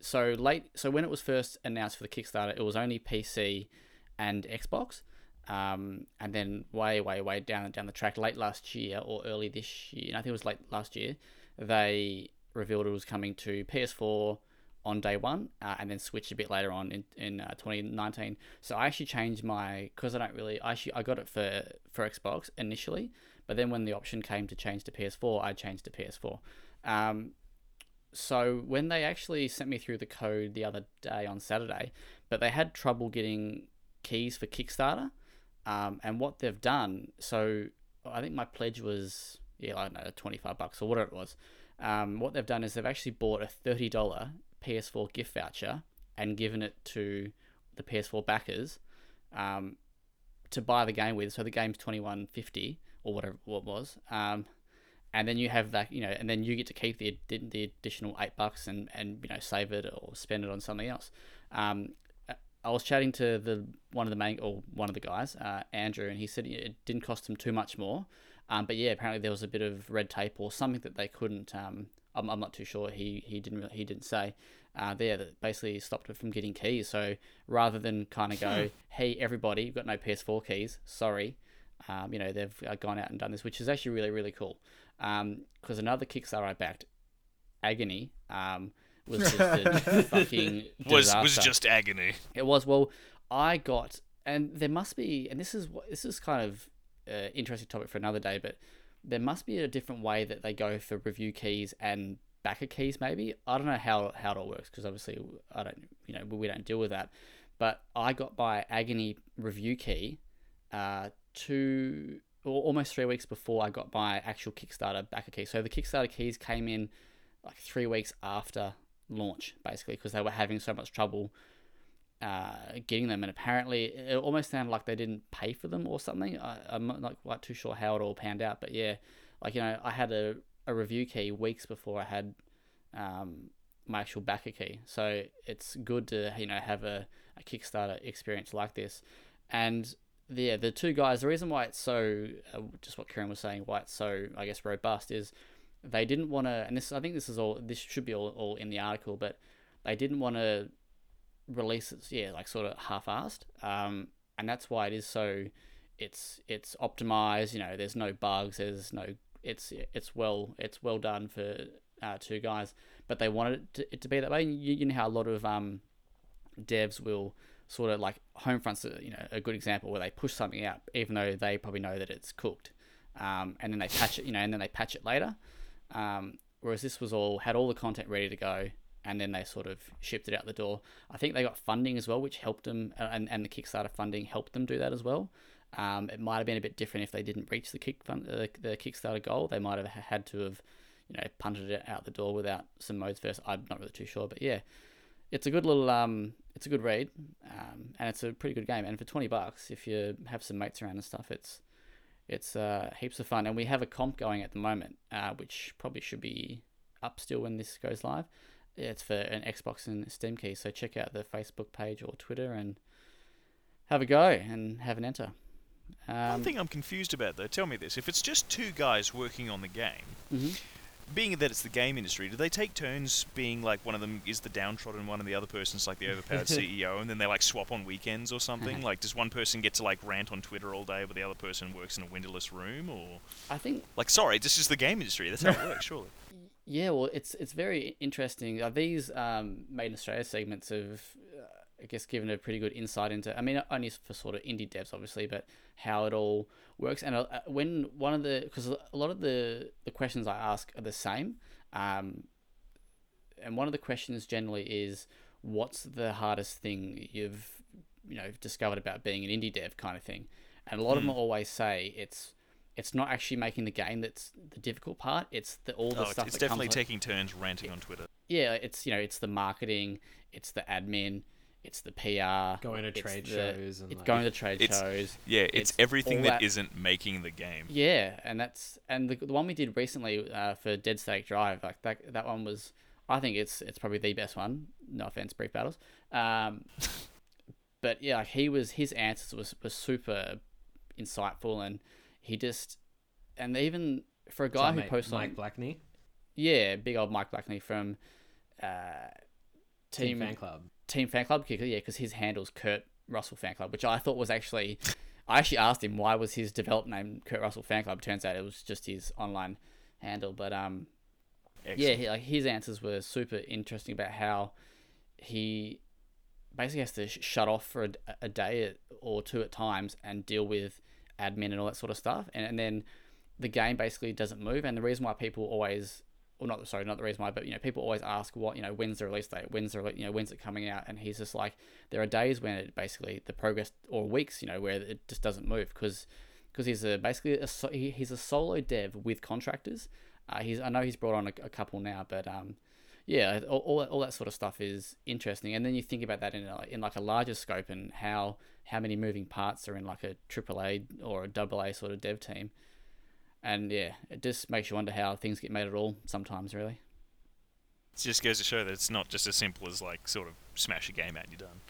so late. So when it was first announced for the Kickstarter, it was only PC and Xbox. Um, and then way, way, way down down the track, late last year or early this year, I think it was late last year, they revealed it was coming to PS4 on day one, uh, and then switched a bit later on in in uh, 2019. So I actually changed my because I don't really I actually I got it for for Xbox initially, but then when the option came to change to PS4, I changed to PS4. Um, so when they actually sent me through the code the other day on Saturday, but they had trouble getting keys for Kickstarter, um, and what they've done. So I think my pledge was yeah, I don't know, twenty five bucks or whatever it was. Um, what they've done is they've actually bought a thirty dollar PS4 gift voucher and given it to the PS4 backers um, to buy the game with. So the game's twenty one fifty or whatever what it was. Um, and then you have that, you know, and then you get to keep the the additional eight bucks and and you know save it or spend it on something else. Um, I was chatting to the one of the main or one of the guys, uh, Andrew, and he said it didn't cost him too much more. Um, but yeah, apparently there was a bit of red tape or something that they couldn't. Um, I'm, I'm not too sure. He he didn't really, he didn't say. Uh, there that basically stopped it from getting keys. So rather than kind of go, hey everybody, you've got no PS4 keys. Sorry. Um, you know they've uh, gone out and done this, which is actually really really cool. Because another Kickstarter I backed, Agony, um, was just a fucking Was disaster. was just agony. It was well. I got and there must be, and this is what this is kind of uh, interesting topic for another day, but there must be a different way that they go for review keys and backer keys. Maybe I don't know how how it all works because obviously I don't you know we don't deal with that. But I got my agony review key uh, two or almost three weeks before I got my actual Kickstarter backer key. So the Kickstarter keys came in like three weeks after launch, basically, because they were having so much trouble uh, getting them. And apparently, it almost sounded like they didn't pay for them or something. I, I'm not quite too sure how it all panned out, but yeah, like you know, I had a, a review key weeks before I had um, my actual backer key. So it's good to you know have a, a Kickstarter experience like this, and yeah, the two guys. The reason why it's so, uh, just what Kieran was saying, why it's so, I guess, robust is they didn't want to, and this, I think this is all, this should be all, all in the article, but they didn't want to release it, yeah, like sort of half-assed, um, and that's why it is so, it's it's optimized. You know, there's no bugs, there's no, it's it's well it's well done for uh, two guys, but they wanted it to, it to be that way. You, you know how a lot of um, devs will sort of like Homefront's you know a good example where they push something out even though they probably know that it's cooked, um, and then they patch it, you know, and then they patch it later. Um, whereas this was all had all the content ready to go, and then they sort of shipped it out the door. I think they got funding as well, which helped them, and, and the Kickstarter funding helped them do that as well. Um, it might have been a bit different if they didn't reach the kick fund, uh, the Kickstarter goal. They might have had to have, you know, punted it out the door without some modes first. I'm not really too sure, but yeah, it's a good little um, it's a good read, um, and it's a pretty good game. And for twenty bucks, if you have some mates around and stuff, it's it's uh, heaps of fun. And we have a comp going at the moment, uh, which probably should be up still when this goes live. It's for an Xbox and Steam key, so check out the Facebook page or Twitter and have a go and have an enter. Um, One thing I'm confused about, though, tell me this: if it's just two guys working on the game, mm-hmm being that it's the game industry, do they take turns being like one of them is the downtrodden one and the other person's like the overpowered CEO, and then they like swap on weekends or something? like, does one person get to like rant on Twitter all day, but the other person works in a windowless room? Or I think like, sorry, this is the game industry. That's how it works, surely. Yeah, well, it's it's very interesting. Uh, these um, made in Australia segments have, uh, I guess, given a pretty good insight into. I mean, only for sort of indie devs, obviously, but how it all works. And uh, when one of the because a lot of the the questions I ask are the same, um, and one of the questions generally is, "What's the hardest thing you've you know discovered about being an indie dev?" kind of thing. And a lot mm. of them hmm. always say it's it's not actually making the game that's the difficult part. It's the all the oh, stuff. It's, definitely taking turns ranting on Twitter. Yeah, it's you know it's the marketing, it's the admin, it's the PR, going to trade the, shows, and it's like, going to trade it's, shows. Yeah, it's, it's everything that, that isn't making the game. Yeah, and that's and the, the one we did recently uh, for Dead Static Drive, like that that one was, I think it's it's probably the best one. No offense, brief battles. Um, but yeah, like he was his answers was was super insightful, and he just and even for a guy who posts like Mike on, Blackney. Yeah, big old Mike Blackney from uh, Team, Team Fan Club. Team Fan Club kicker, yeah, because his handle's Kurt Russell Fan Club, which I thought was actually. I actually asked him why was his development name Kurt Russell Fan Club. Turns out it was just his online handle. But um, yeah, he, like his answers were super interesting about how he basically has to sh- shut off for a, a day or two at times and deal with admin and all that sort of stuff, and, and then the game basically doesn't move. And the reason why people always or not sorry, not the reason why, but you know, people always ask what you know, when's the release date, when's the you know, when's it coming out, and he's just like, there are days when it basically the progress or weeks, you know, where it just doesn't move because because he's a basically a, he's a solo dev with contractors. Uh, he's I know he's brought on a, a couple now, but um, yeah, all, all, all that sort of stuff is interesting. And then you think about that in a, in like a larger scope and how how many moving parts are in like a AAA or a AA sort of dev team and yeah, it just makes you wonder how things get made at all sometimes, really. It just goes to show that it's not just as simple as like sort of smash a game out and you're done.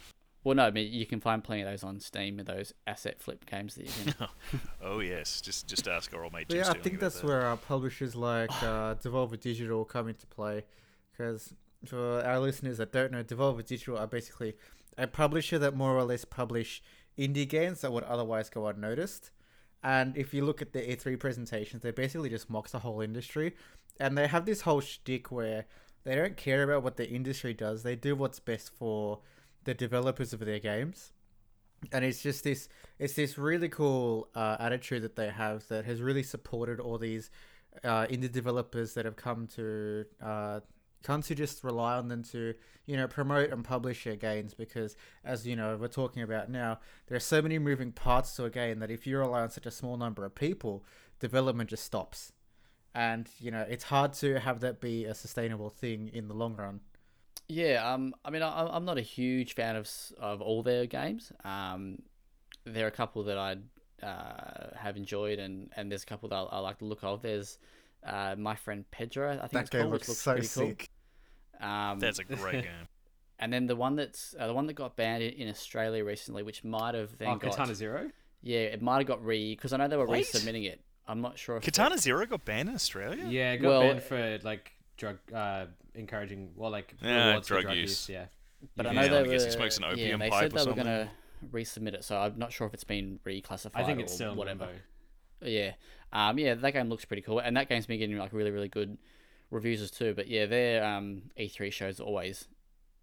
Well, no, I mean you can find plenty of those on Steam, with those asset flip games that you can. oh yes, just just ask our old mate. yeah, I think that's that. where our publishers like uh, Devolver Digital come into play, because for our listeners that don't know, Devolver Digital are basically a publisher that more or less publish indie games that would otherwise go unnoticed. And if you look at the E3 presentations, they basically just mocks the whole industry. And they have this whole shtick where they don't care about what the industry does. They do what's best for the developers of their games. and it's just this it's this really cool uh, attitude that they have that has really supported all these uh, indie developers that have come to uh, come you just rely on them to you know promote and publish your games because as you know we're talking about now there are so many moving parts to a game that if you rely on such a small number of people development just stops and you know it's hard to have that be a sustainable thing in the long run Yeah, um, I mean, I, I'm not a huge fan of of all their games. Um, there are a couple that I uh, have enjoyed, and, and there's a couple that I, I like the look of. There's uh, my friend Pedro, I think that it's game called, looks looks so sick cool. Um, That's a great game. and then the one that's uh, the one that got banned in, in Australia recently, which might have then Oh, got Katana Zero. yeah, it might have got re because I know they were Wait. resubmitting it. I'm not sure if it- Katana Zero got banned in Australia. Yeah, it got Well- banned for like drug uh, encouraging, well, like Yeah, drug drug use. use. Yeah, But I know can- they I were. guess he smokes an yeah, opium they pipe said or they were gonna resubmit it, so I'm not sure if it's been reclassified. I think it's or still whatever. limbo. Yeah, um, yeah, that game looks pretty cool, and that game's been getting like really, really good reviews as too. But yeah, their um, E3 shows are always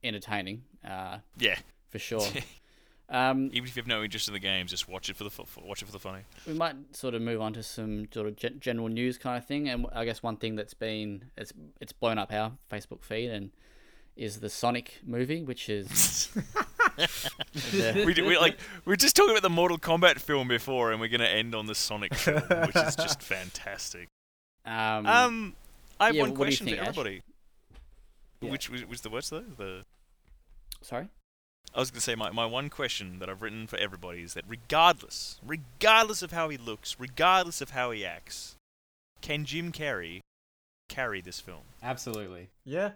entertaining, uh, Yeah. for sure. um, Even if you have no interest in the games, just watch it for the fu- watch it for the funny. we might sort of move on to some sort of gen- general news kind of thing, and I guess one thing that's been it's it's blown up our Facebook feed and is the Sonic movie, which is we, we like we are just talking about the Mortal Kombat film before, and we're gonna end on the Sonic film, which is just fantastic. um, Um, I have yeah, one what do you question think, for Ash? everybody. Yeah. Which was, was the worst though? The sorry. I was gonna say my, my one question that I've written for everybody is that regardless, regardless of how he looks, regardless of how he acts, can Jim Carrey carry this film? Absolutely. yeah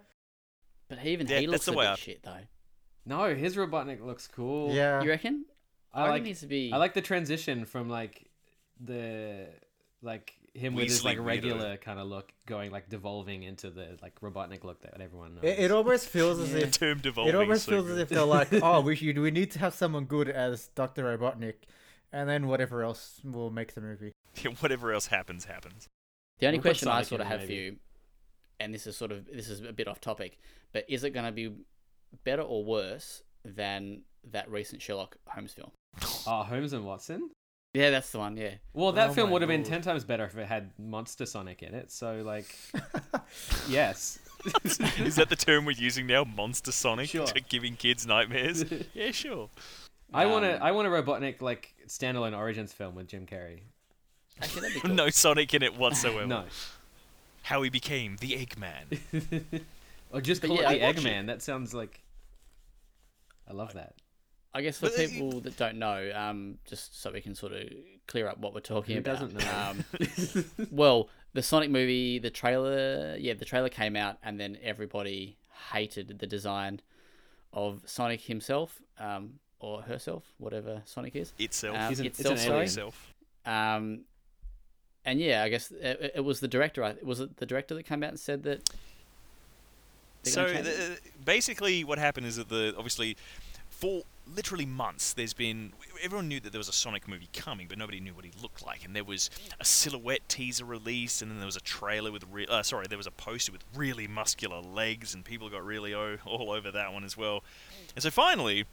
But he even Yeah, he looks the a way bit I- shit though. No, his Robotnik looks cool. yeah You reckon? I reckon like. it needs to be. I like the transition from like the like him with his like regular kind of look going like devolving into the like Robotnik look that everyone knows. it, it almost feels as if Term devolving. It almost so feels good. as if they're like, oh, we should, we need to have someone good as Doctor Robotnik, and then whatever else will make the movie. Yeah, whatever else happens, happens. The only We'll question I sort of have there, for you, and this is sort of this is a bit off topic, but is it going to be better or worse than that recent Sherlock Holmes film? Oh, Holmes and Watson. Yeah, that's the one. Yeah, Well, that Oh film would have been ten times better if it had Monster Sonic in it. So like, yes. Is that the term we're using now? Monster Sonic, Sure. giving kids nightmares. yeah, sure. I want a Um, I want a Robotnik like standalone Origins film with Jim Carrey. actually cool. No Sonic in it whatsoever. No, How he became the Eggman. or just call yeah, it the I'd it. Eggman. That sounds like. I love that. I guess for But, uh, people that don't know, um, just so we can sort of clear up what we're talking Who about. doesn't know? Um, well, the Sonic movie, the trailer, yeah, the trailer came out, and then everybody hated the design of Sonic himself, um, or herself, whatever Sonic is. Itself. Um, He's an- it's itself, an sorry. alien. Itself. Um, and yeah, I guess it, it was the director. I- Was it the director that came out and said that? So gonna change it? the, basically, what happened is that the obviously for literally months there's been everyone knew that there was a Sonic movie coming, but nobody knew what he looked like. And there was a silhouette teaser release, and then there was a trailer with re- uh, sorry, there was a poster with really muscular legs, and people got really o- all over that one as well. And so finally,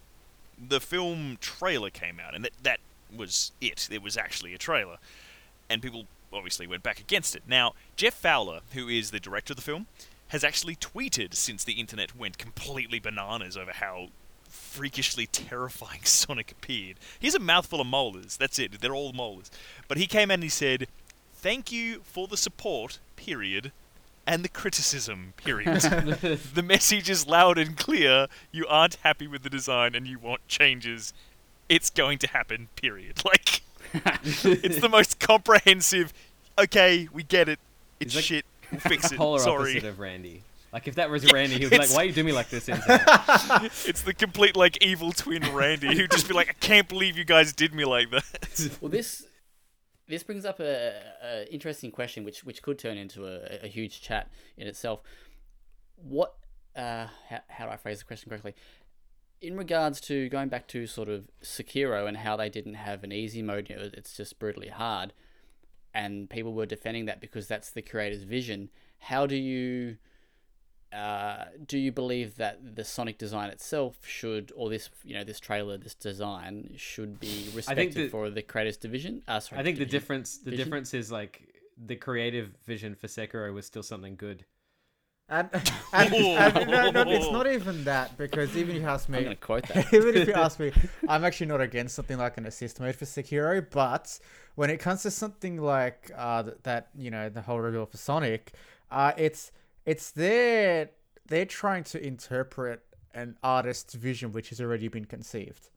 the film trailer came out, and that that was it. It was actually a trailer, and people obviously went back against it. Now Jeff Fowler, who is the director of the film, has actually tweeted since the internet went completely bananas over how freakishly terrifying Sonic appeared. He has a mouthful of molars. That's it. They're all molars. But he came out and he said, "Thank you for the support." Period. And the criticism, period. the message is loud and clear. You aren't happy with the design and you want changes. It's going to happen, period. Like, it's the most comprehensive. Okay, we get it. It's like shit. We'll fix it. Polar Sorry. opposite of Randy. Like if that was Randy, he would be like, it's- "Why you do me like this?" It's the complete like evil twin Randy who'd just be like, I can't believe you guys did me like that. Well, this this brings up a, a interesting question, which which could turn into a, a huge chat in itself. What? Uh, how, how do I phrase the question correctly? In regards to going back to sort of Sekiro and how they didn't have an easy mode, you know, it's just brutally hard, and people were defending that because that's the creator's vision. How do you uh, do you believe that the Sonic design itself should, or this, you know, this trailer, this design should be respected that- for the creators division? Uh, sorry, I think the difference the Vision? difference is like the creative vision for Sekiro was still something good. And, and, and no, no, it's not even that because even if you ask I'm me, going to quote that. even if you ask me, I'm actually not against something like an assist mode for Sekiro, but when it comes to something like uh, th- that, you know, the whole reveal for Sonic, uh, it's it's their they're trying to interpret an artist's vision which has already been conceived.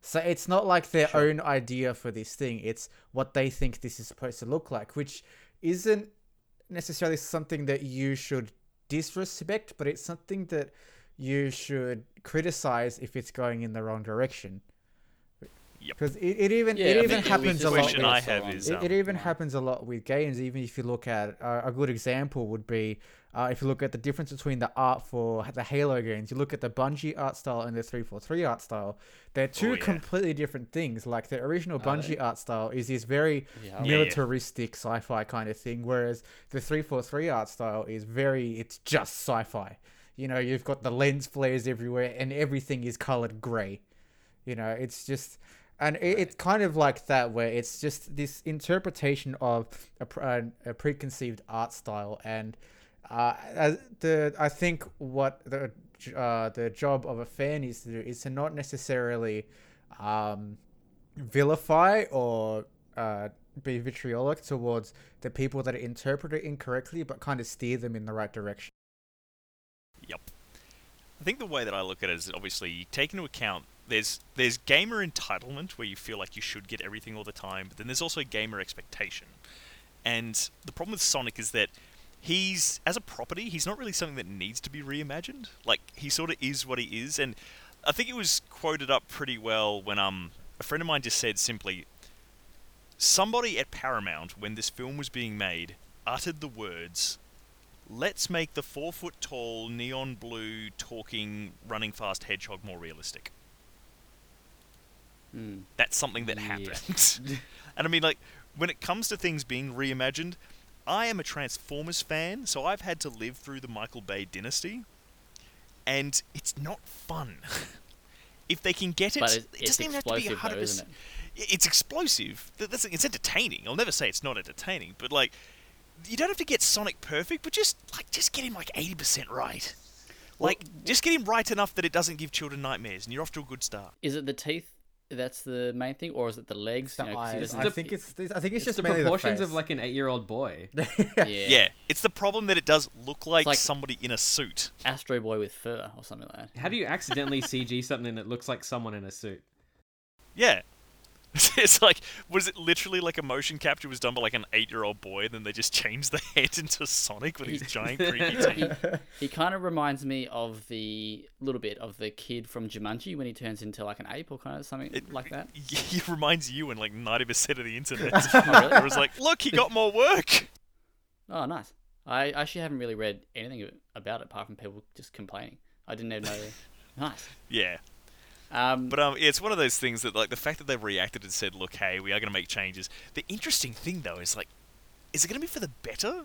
So it's not like their own idea for this thing; it's what they think this is supposed to look like, which isn't necessarily something that you should disrespect, but it's something that you should criticize if it's going in the wrong direction. Yep. Because it, it even Yeah, it I even happens a lot. question With, I have on. is it, um, it even happens a lot with games. Even if you look at uh, a good example would be uh, if you look at the difference between the art for the Halo games. You look at the Bungie art style and the three four three art style. They're two Oh, yeah. completely different things. Like the original Are Bungie they? art style is this very Yeah, Yeah, yeah. militaristic sci-fi kind of thing, whereas the three four three art style is very it's just sci-fi. You know, you've got the lens flares everywhere and everything is colored gray. You know, it's just and it, it's kind of like that where it's just this interpretation of a, a, a preconceived art style and uh, the I think what the uh, the job of a fan is to do is to not necessarily um, vilify or uh, be vitriolic towards the people that interpret it incorrectly, but kind of steer them in the right direction. Yep. I think the way that I look at it is obviously you take into account there's there's gamer entitlement where you feel like you should get everything all the time, but then there's also gamer expectation. And the problem with Sonic is that he's as a property, he's not really something that needs to be reimagined. Like he sort of is what he is, and I think it was quoted up pretty well when um a friend of mine just said simply somebody at Paramount when this film was being made uttered the words let's make the four foot tall, neon blue, talking, running fast hedgehog more realistic. Mm. That's something that Yeah. happened. and I mean, like, when it comes to things being reimagined, I am a Transformers fan, so I've had to live through the Michael Bay dynasty, and it's not fun. if they can get it, it, it doesn't even have to be explosive, 100%. isn't it? It's explosive. That's, it's entertaining. I'll never say it's not entertaining, but like, you don't have to get Sonic perfect, but just like just get him like eighty percent right. Like, just get him right enough that it doesn't give children nightmares, and you're off to a good start. Is it the teeth that's the main thing, or is it the legs? The You know, 'cause he eyes. I think it's I think it's, It's, just the proportions the of like an eight-year-old boy. yeah. Yeah, it's the problem that it does look like, like- somebody in a suit. Astro Boy with fur or something like that. How do you accidentally CG something that looks like someone in a suit? Yeah. It's like, was it literally like a motion capture was done by like an eight-year-old boy, and then they just changed the head into Sonic with his giant creepy teeth? He, he kind of reminds me of the little bit of the kid from Jumanji when he turns into like an ape or kind of something It- like that. He reminds you and like ninety percent of the internet. Oh, really? It was like, look, he got more work. Oh, nice. I actually haven't really read anything about it apart from people just complaining. I didn't even know. nice. Yeah, Um, but um, yeah, it's one of those things that like the fact that they've reacted and said, look, hey, we are going to make changes. The interesting thing though is like, is it going to be for the better?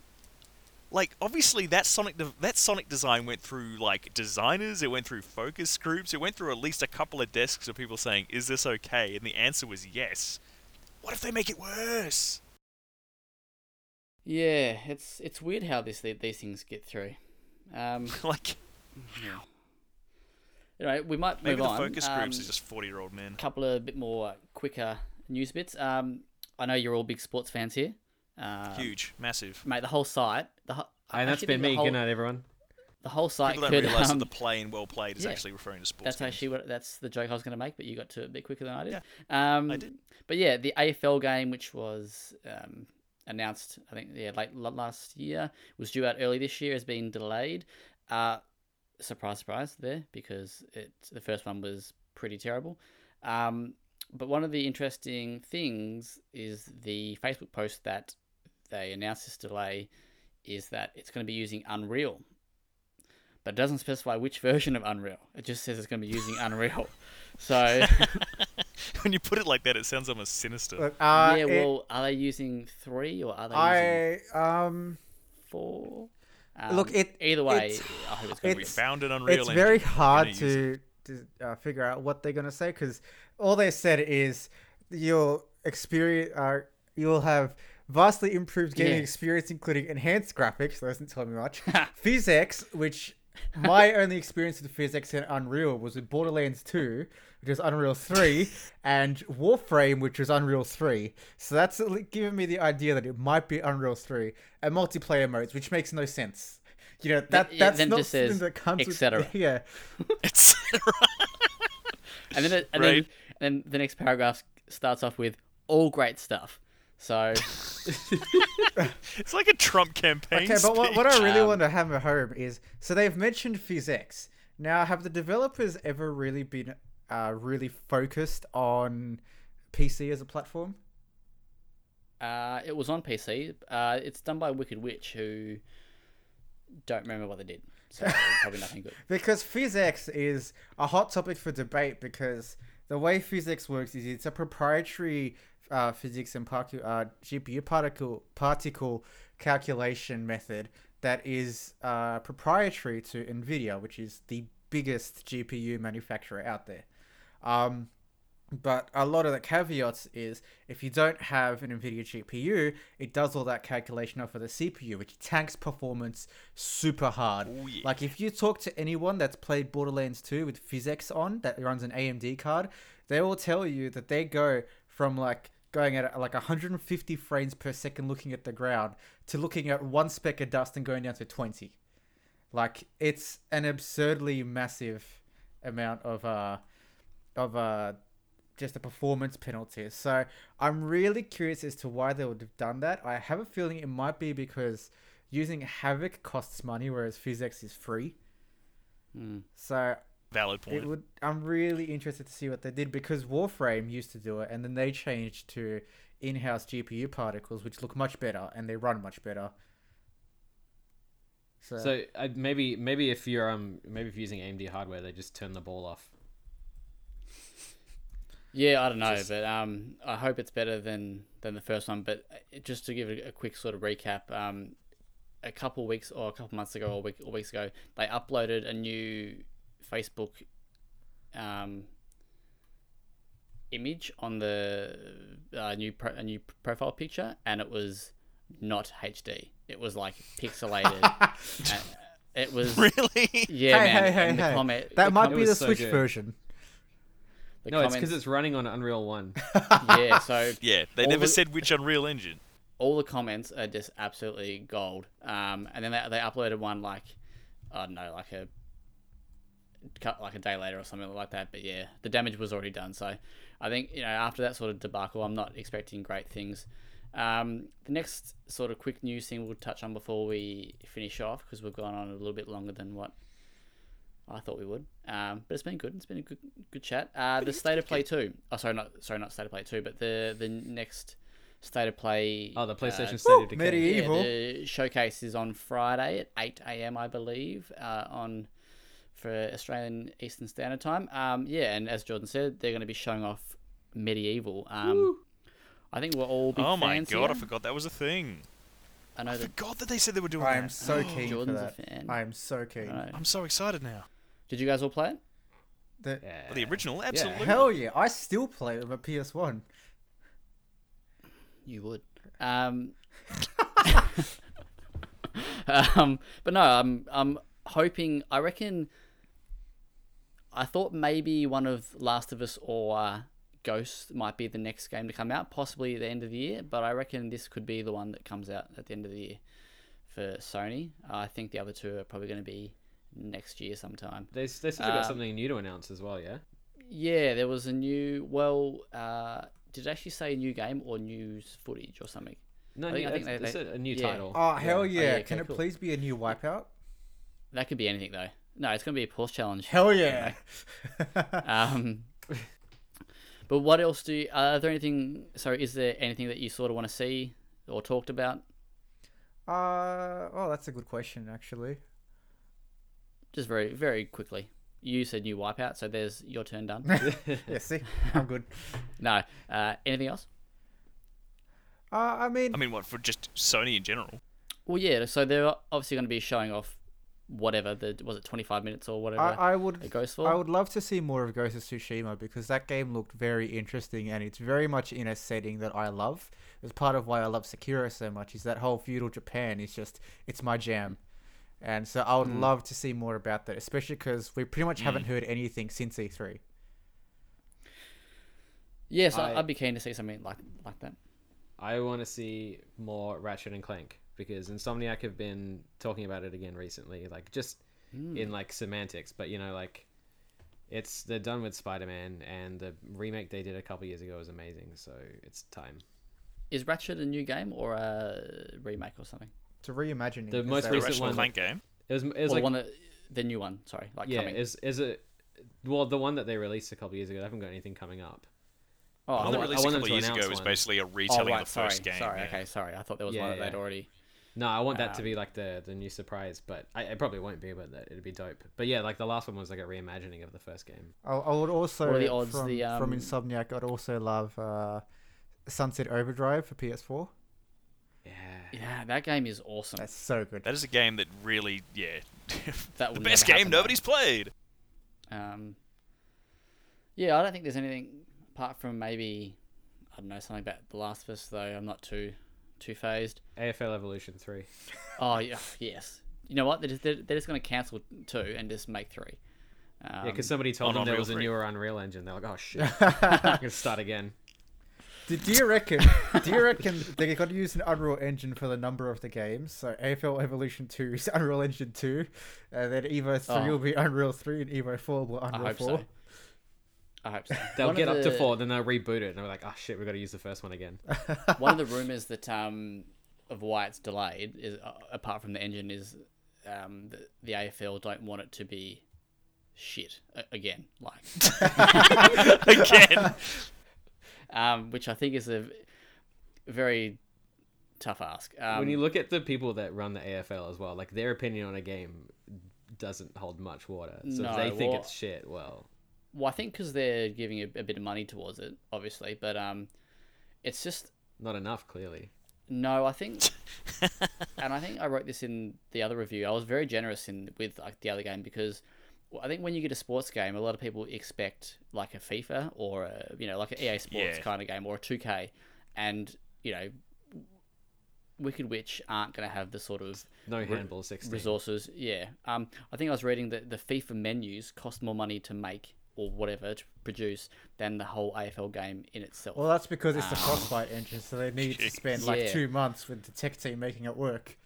Like, obviously, that Sonic de- that Sonic design went through like designers, it went through focus groups, it went through at least a couple of desks of people saying, "Is this okay?" And the answer was yes. What if they make it worse? yeah, it's it's weird how this these things get through. Um, like, yeah. Anyway, we might maybe move the on. focus groups Um, is just forty-year-old men. A couple of bit more quicker news bits. Um, I know you're all big sports fans here. Um, Huge, massive. mate. The whole site, the ho- I And that's actually been me. Whole, Good night, everyone. the whole site People don't could. realize um, that the play and well played is yeah. actually referring to sports. that's games. actually what that's the joke I was going to make, but you got to it a bit quicker than I did. Um, I did. But yeah, the AFL game, which was um, announced, I think, yeah, late last year, was due out early this year, has been delayed. Uh, surprise, surprise, there because it the first one was pretty terrible. Um, but one of the interesting things is the Facebook post that they announced this delay is that it's going to be using Unreal. But it doesn't specify which version of Unreal. It just says it's going to be using Unreal. So when you put it like that, it sounds almost sinister. Look, uh, yeah, it- well, are they using three or are they using I um four? Um, Look, it- either way, it's- I hope it's going to be. found an Unreal it's very hard to, to uh, figure out what they're gonna say because all they said is you'll experience uh, you'll have vastly improved gaming Yeah. experience, including enhanced graphics. That doesn't tell me much. physics, which my only experience with physics in Unreal was with Borderlands 2, which is Unreal 3, and Warframe, which is Unreal 3. So that's giving me the idea that it might be Unreal 3 and multiplayer modes, which makes no sense. You know that yeah, that's then not just something says that comes et with cetera. yeah. It's and then it, and Right. then and then the next paragraph starts off with all great stuff. So it's like a Trump campaign. Okay, but what, what I really Um, want to hammer home is so they've mentioned PhysX. Now, have the developers ever really been uh, really focused on PC as a platform? uh, it was on PC. Uh, it's done by Wicked Witch, who don't remember what they did. So probably nothing good. Because PhysX is a hot topic for debate because the way PhysX works is it's a proprietary uh, physics and uh, GPU particle particle calculation method that is uh, proprietary to NVIDIA, which is the biggest GPU manufacturer out there. Um, but a lot of the caveats is if you don't have an NVIDIA GPU, it does all that calculation off of the CPU, which tanks performance super hard. Oh, yeah. Like if you talk to anyone that's played Borderlands 2 with PhysX on that runs an AMD card, they will tell you that they go from like going at like 150 frames per second looking at the ground to looking at one speck of dust and going down to 20. Like it's an absurdly massive amount of uh of uh just a performance penalty. So I'm really curious as to why they would have done that. I have a feeling it might be because using Havok costs money, whereas PhysX is free. Hmm. So Valid point. it would. I'm really interested to see what they did because Warframe used to do it, and then they changed to in-house GPU particles, which look much better and they run much better. So, So uh, maybe maybe if you're um maybe if you're using AMD hardware, they just turn the ball off. Yeah, I don't know, Just- but um, I hope it's better than than the first one. But uh, just to give a, a quick sort of recap, um, a couple weeks or a couple months ago or, week, or weeks ago, they uploaded a new Facebook um, image on the uh, new pro- a new profile picture, and it was not HD. It was like pixelated. it was really? yeah, hey, man. hey, hey, the hey. comment, that the might com- be the so Switch good. version. the no, it's because it's running on Unreal One. yeah. So Yeah, they never the- said which Unreal Engine. all the comments are just absolutely gold. Um, and then they, they uploaded one like I don't know, like a cut like a day later or something like that. But yeah, the damage was already done. So I think you know after that sort of debacle, I'm not expecting great things. Um, the next sort of quick news thing we'll touch on before we finish off because we've gone on a little bit longer than what I thought we would. Um, but it's been good. It's been a good good chat. Uh, the state of play two. Oh, sorry, not sorry, not state of play two, but the the next state of play. Oh, the uh, PlayStation State of Decay. MediEvil. yeah, the showcase is on Friday at 8 a.m. I believe uh, on for Australian Eastern Standard Time. Um, yeah, and as Jordan said, they're going to be showing off MediEvil. Um, I think we're all big Oh my fans god, I forgot that was a thing. I know I that forgot that they said they were doing I am that. so keen Jordan's for a fan. I am so keen. I know. I'm so excited now. Did you guys all play it? The- Yeah. Well, the original, absolutely. Hell yeah! I still play it with a PS1. You would. Um, um, but no, I'm I'm hoping. I reckon. I thought maybe one of Last of Us or uh, Ghost might be the next game to come out, possibly at the end of the year. But I reckon this could be the one that comes out at the end of the year for Sony. I think the other two are probably going to be next year sometime. They they said they got something new to announce as well. Yeah. Yeah, there was a new. Well, uh, did it actually say a new game or news footage or something? No, I think- new- I think it's- they- they- a, a new yeah. title. Oh hell yeah! yeah, okay, Can it cool. please be a new Wipeout? That could be anything though. No, it's going to be a pulse challenge. Hell yeah! Um, but what else do you, are there anything? Sorry, is there anything that you sort of want to see or talked about? uh oh, that's a good question actually. Just very, very quickly. You said new wipeout, so there's your turn done. Yeah, see, I'm good. no, uh, anything else? Uh, I mean, I mean, what for just Sony in general? Well, yeah. So they're obviously going to be showing off whatever the was it twenty five minutes or whatever I, I would it goes for. I would love to see more of Ghost of Tsushima because that game looked very interesting and it's very much in a setting that I love. It's part of why I love Sekiro so much is that whole feudal Japan is just it's my jam. And so I would Mm. love to see more about that, especially because we pretty much haven't heard anything since E E3. yes, I, I- I'd be keen to see something like like that. I want to see more Ratchet and Clank because Insomniac have been talking about it again recently, like just Hmm. in like semantics, but you know, like it's they're done with Spider-Man and the remake they did a couple years ago was amazing, so it's time. Is Ratchet a new game or a remake or something? To reimagine The most The recent Ratchet one- Clank game. It was it was the like one that the new one? Sorry, like yeah, coming. is is it well the one that they released a couple years ago? They haven't got anything coming up. oh, The one that want- released a couple of years ago announce was basically a oh, retelling right, of the sorry, first game. sorry. yeah. Okay, sorry. I thought there was Yeah, one that they'd already. No, I want that to Um, be like the the new surprise, but I, it probably won't be, but that, it'd be dope. But yeah, like the last one was like a reimagining of the first game. I, I would also What the odds from, the, from um, Insomniac. I'd also love uh, Sunset Overdrive for PS4. Yeah. Yeah, that game is awesome. That's so good. That is a game that really, yeah, That the best game happen, though. nobody's played. Um, yeah, I don't think there's anything apart from maybe I don't know something about The Last of Us though. I'm not too too fazed. AFL Evolution Three. Oh yeah, yes. You know what? They're just, they're, they're just going to cancel two and just make three. Um, Yeah, because somebody told on them there Unreal was a 3. newer Unreal Engine. They're like, oh shit, I'm gonna start again. Do, do you reckon? do you reckon they've got to use an Unreal Engine for the number of the games? So AFL Evolution Two is Unreal Engine Two, and then Evo Three Oh. will be Unreal Three, and Evo Four will be I Unreal hope Four. so. I hope so. They'll One of get up to the- four, then they'll reboot it, and they're like, oh shit, we've got to use the first one again. One of the rumors that um of why it's delayed is uh, apart from the engine is um the, the AFL don't want it to be shit a- again like Again. um which I think is a very tough ask. Um, when you look at the people that run the AFL as well, like their opinion on a game doesn't hold much water. So No, if they think well- it's shit, well, Well, I think because they're giving a, a bit of money towards it, obviously, but um, it's just not enough clearly. no. I think, and I think I wrote this in the other review. I was very generous in with like the other game because I think when you get a sports game, a lot of people expect like a FIFA or a you know like an EA Sports Yeah. kind of game or a 2K, and you know, Wicked Witch aren't going to have the sort of No handball sixteen. resources. Yeah. Um, I think I was reading that the FIFA menus cost more money to make or whatever to produce than the whole AFL game in itself. Well, that's because it's the Ah. Frostbite engine, so they need to spend like Yeah. two months with the tech team making it work.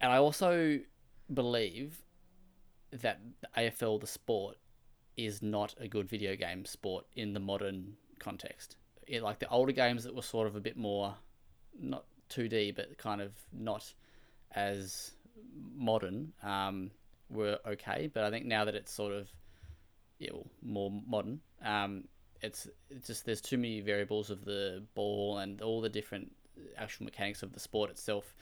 and I also believe that the AFL, the sport, is not a good video game sport in the modern context. It, like the older games that were sort of a bit more, not 2D, but kind of not as modern, um, were okay. But I think now that it's sort of yeah, well, more modern, um, it's, it's just there's too many variables of the ball and all the different uh, actual mechanics of the sport itself.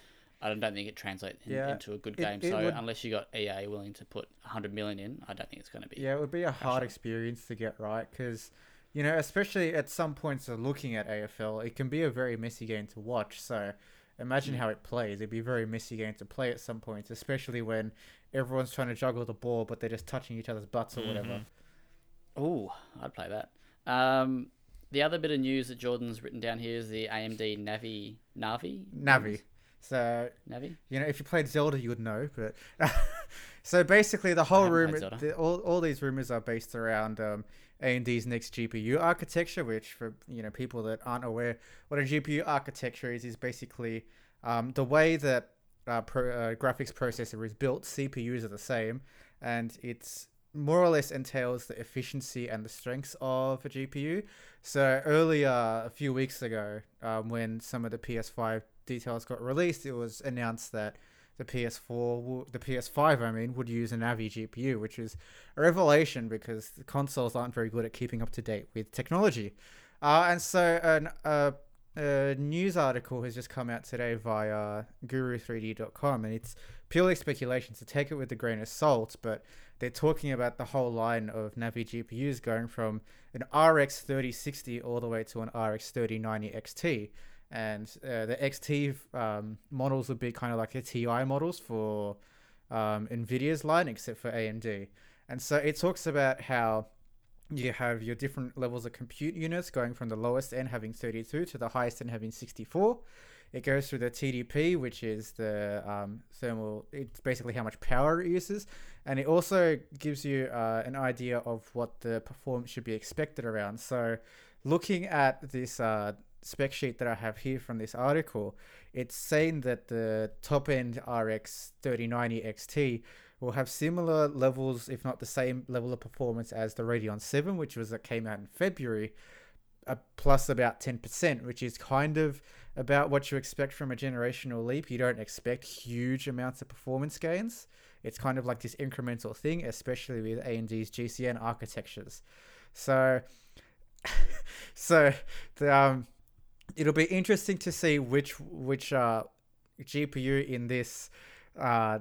I don't think it translates in, Yeah, into a good game. it so would- unless you got EA willing to put 100 million in, I don't think it's going to be. Yeah, it would be a hard Actually. experience to get right because, you know, especially at some points of looking at AFL, it can be a very messy game to watch. So imagine mm. how it plays. It'd be a very messy game to play at some points, especially when everyone's trying to juggle the ball, but they're just touching each other's butts or mm-hmm. whatever. Ooh, I'd play that. Um, the other bit of news that Jordan's written down here is the AMD Navi Navi Navi. So Navi. You know, if you played Zelda, you would know. But so basically, the whole rumor, the, all, all these rumors are based around um, AMD's next GPU architecture. Which, for you know, people that aren't aware, what a GPU architecture is is basically um, the way that uh, pro, uh, graphics processor is built. CPUs are the same, and it's more or less entails the efficiency and the strengths of a GPU. So earlier, a few weeks ago, um, when some of the PS5 details got released, it was announced that the PS4, wo- the PS5, I mean, would use a Navi GPU, which is a revelation because the consoles aren't very good at keeping up to date with technology. Uh, and so an, uh, a news article has just come out today via Guru3D.com, and it's purely speculation, so take it with a grain of salt. But they're talking about the whole line of Navi GPUs going from an RX 3060 all the way to an RX 3090 XT. and uh, the XT um, models would be kind of like the TI models for um, Nvidia's line, except for AMD. And so it talks about how you have your different levels of compute units going from the lowest end having 32 to the highest end having 64. It goes through the TDP, which is the um, thermal, it's basically how much power it uses. And it also gives you uh, an idea of what the performance should be expected around. So, looking at this uh, spec sheet that I have here from this article, it's saying that the top end RX 3090 XT will have similar levels, if not the same level of performance as the Radeon 7, which was that came out in February, uh, plus about 10%, which is kind of about what you expect from a generational leap. You don't expect huge amounts of performance gains. It's kind of like this incremental thing, especially with AMD's GCN architectures. So, so the um, it'll be interesting to see which which uh GPU in this uh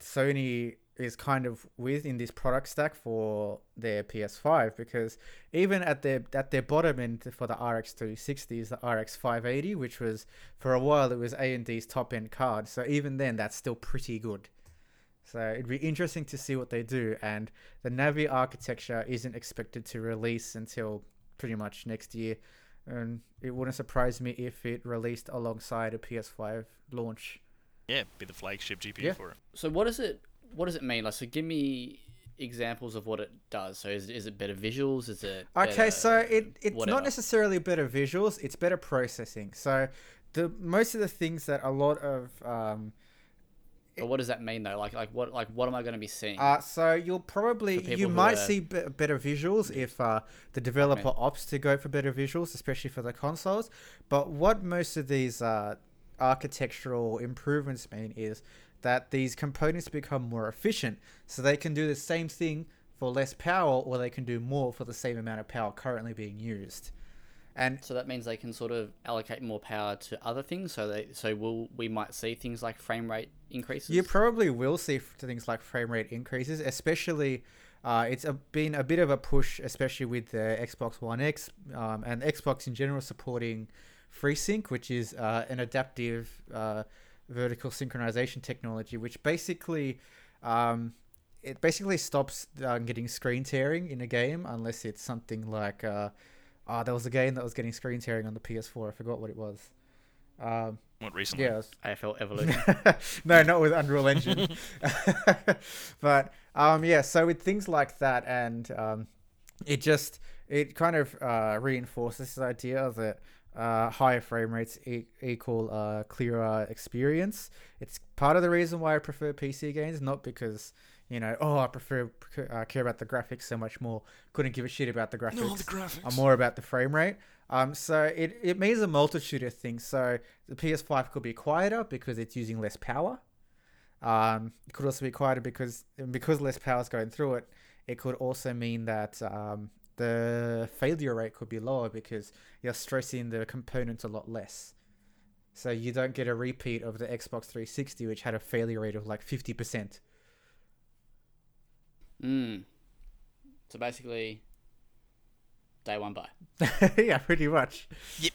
Sony is kind of with in this product stack for their PS5 because even at their at their bottom end for the RX 360 is the RX 580 which was for a while it was AMD's top end card. So even then that's still pretty good. So it'd be interesting to see what they do. And the Navi architecture isn't expected to release until pretty much next year. And it wouldn't surprise me if it released alongside a PS5 launch. Yeah, be the flagship GPU Yeah. for it. So what is it what does it mean? Like, so give me examples of what it does. So is, is it better visuals? Is it Okay, so it it's whatever? not necessarily better visuals; it's better processing. So the most of the things that a lot of um, But what does that mean though? Like like what like what am I going to be seeing? uh, so you'll probably you might see be- better visuals if uh, the developer Okay. opts to go for better visuals, especially for the consoles. But what most of these uh, architectural improvements mean is that these components become more efficient, so they can do the same thing for less power, or they can do more for the same amount of power currently being used. And so that means they can sort of allocate more power to other things. So they so will we might see things like frame rate increases. You probably will see f- things like frame rate increases, especially. Uh, it's a, been a bit of a push, especially with the Xbox One X um, and Xbox in general supporting FreeSync, which is uh, an adaptive uh, vertical synchronization technology, which basically um, it basically stops uh, getting screen tearing in a game unless it's something like uh, uh, there was a game that was getting screen tearing on the PS4. I forgot what it was. Um, What recently? yeah, was- AFL Evolution. no, not with Unreal Engine. but um, yeah, so with things like that, and um, it just it kind of uh, reinforces this idea that uh, higher frame rates e- equal uh, clearer experience. It's part of the reason why I prefer PC games, not because you know, oh, I prefer uh, care about the graphics so much more. Couldn't give a shit about the graphics. No, the graphics. I'm more about the frame rate. Um, so it, it means a multitude of things. So the PS5 could be quieter because it's using less power. Um, it could also be quieter because because less power is going through it. It could also mean that um, the failure rate could be lower because you're stressing the components a lot less. So you don't get a repeat of the Xbox 360, which had a failure rate of like 50%. mm. So basically, day one buy. yeah, pretty much. Yep.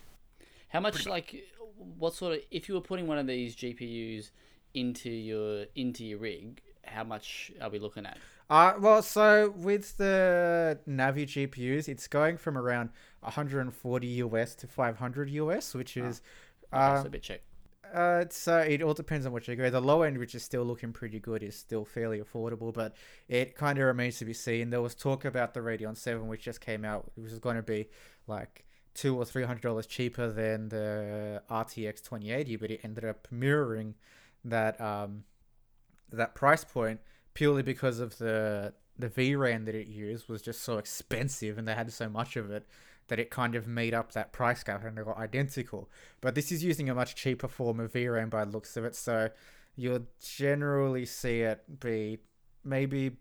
How much like what sort of if you were putting one of these GPUs into your into your rig, how much are we looking at? Uh, well, so with the Navi GPUs, it's going from around 140 US to 500 US, which is, Okay, uh, so a bit cheap. uh, so it all depends on what you go. The low end, which is still looking pretty good, is still fairly affordable, but it kind of remains to be seen. There was talk about the Radeon 7, which just came out, which is going to be like two or three hundred dollars cheaper than the RTX 2080, but it ended up mirroring that um that price point purely because of the the VRAM that it used was just so expensive and they had so much of it that it kind of made up that price gap and they got identical. But this is using a much cheaper form of VRAM by the looks of it, so you'll generally see it be maybe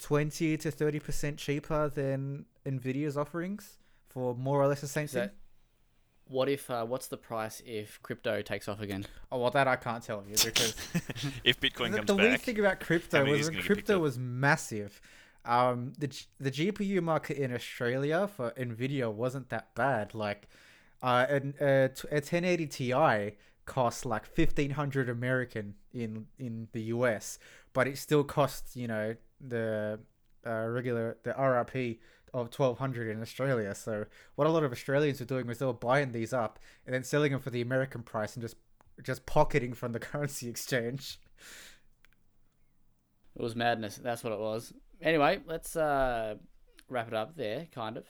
20 to 30% cheaper than Nvidia's offerings for more or less the same Is thing. That- What if uh, what's the price if crypto takes off again? Oh, well, that I can't tell you because if Bitcoin the, comes the weird thing about crypto was when gonna get picked crypto was massive. Um, the the GPU market in Australia for Nvidia wasn't that bad. Like, Uh, and uh, t- a 1080 Ti costs like 1500 American in in the US, but it still costs you know the uh, regular the RRP of 1200 in Australia. So what a lot of Australians were doing was they were buying these up and then selling them for the American price and just just pocketing from the currency exchange. It was madness. That's what it was. Anyway, let's uh, wrap it up there, kind of.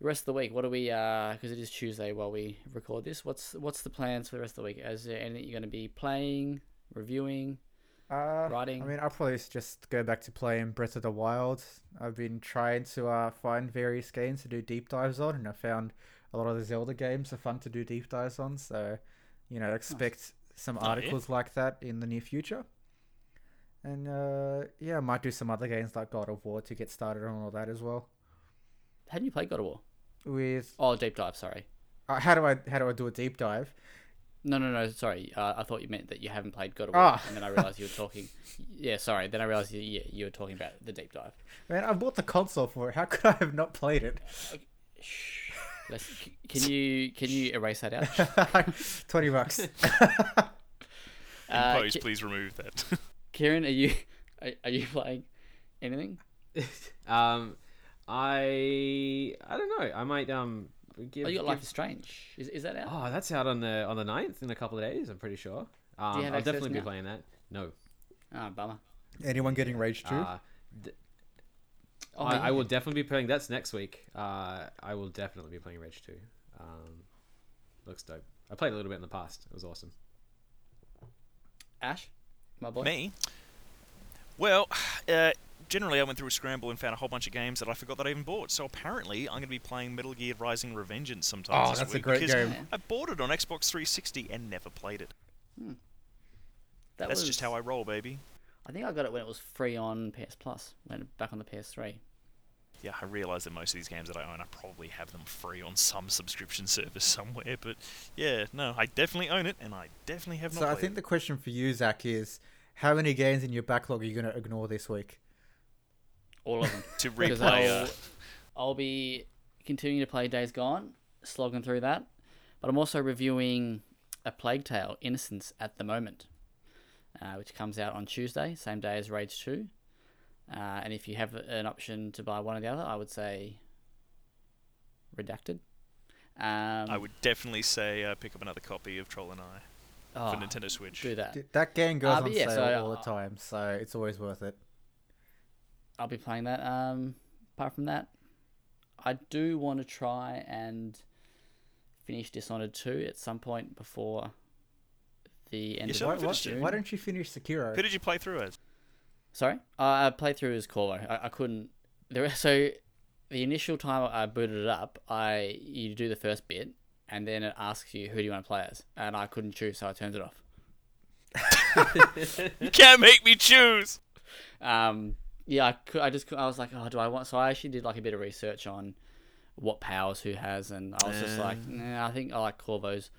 The rest of the week, what are we? Because it is Tuesday while we record this. What's what's the plans for the rest of the week? Is there anything you're going to be playing, reviewing? Uh, Writing. I mean, I'll probably just go back to playing Breath of the Wild. I've been trying to uh, find various games to do deep dives on, and I found a lot of the Zelda games are fun to do deep dives on. So, you know, expect some Oh, yeah. articles like that in the near future. And uh, yeah, I might do some other games like God of War to get started on all that as well. Hadn't you played God of War? With Oh, deep dive. Sorry. uh, how do I how do I do a deep dive? No, no, no. Sorry. Uh, I thought you meant that you haven't played God of War, Ah. and then I realized you were talking. Yeah, sorry. Then I realized you, yeah, you were talking about the deep dive. Man, I bought the console for it. How could I have not played it? Shh. Let's, can you can you erase that out? Twenty bucks. Uh, Post, Ki- please remove that. Kieran, are you are, are you playing anything? um, I I don't know. I might um give. Oh, you got give- Life is Strange. Is, is that out? Oh, that's out on the on the 9th in a couple of days. I'm pretty sure. Um, have I'll definitely be now? playing that. No. Ah, bummer. Anyone getting Rage 2? Uh, th- Oh, I, I will definitely be playing. That's next week. Uh, I will definitely be playing Rage 2. Um, looks dope. I played a little bit in the past. It was awesome. Ash, my boy. Me? Well, uh, generally I went through a scramble and found a whole bunch of games that I forgot that I even bought. So apparently I'm going to be playing Metal Gear Rising Revengeance sometime Oh, this that's a great game. I bought it on Xbox 360 and never played it. That That's was, just how I roll, baby. I think I got it when it was free on PS Plus. When back on the PS3. Yeah, I realise that most of these games that I own, I probably have them free on some subscription service somewhere. But yeah, no, I definitely own it, and I definitely have not So I think it. the question for you, Zach, is how many games in your backlog are you going to ignore this week? All of them. to replay. I'll, Uh, I'll be continuing to play Days Gone, slogging through that. But I'm also reviewing A Plague Tale Innocence at the moment, uh, which comes out on Tuesday, same day as Rage 2. Uh, and if you have an option to buy one or the other, I would say Redacted. Um, I would definitely say uh, pick up another copy of Troll and I oh, for Nintendo Switch. do that. That game goes Uh, on but yeah, sale so, all the time, so it's always worth it. I'll be playing that. Um, apart from that, I do want to try and finish Dishonored 2 at some point before the end You of still Why, haven't why, finished it? June. why don't you finish Sekiro? Who did you play through as? Sorry, uh, I played through as Corvo. I, I couldn't. There, so the initial time I booted it up, I you do the first bit, and then it asks you who do you want to play as, and I couldn't choose, so I turned it off. You can't make me choose. Um, yeah, I, could, I just I was like, oh, do I want? So I actually did like a bit of research on what powers who has, and I was just like, nah, I think I like Corvo's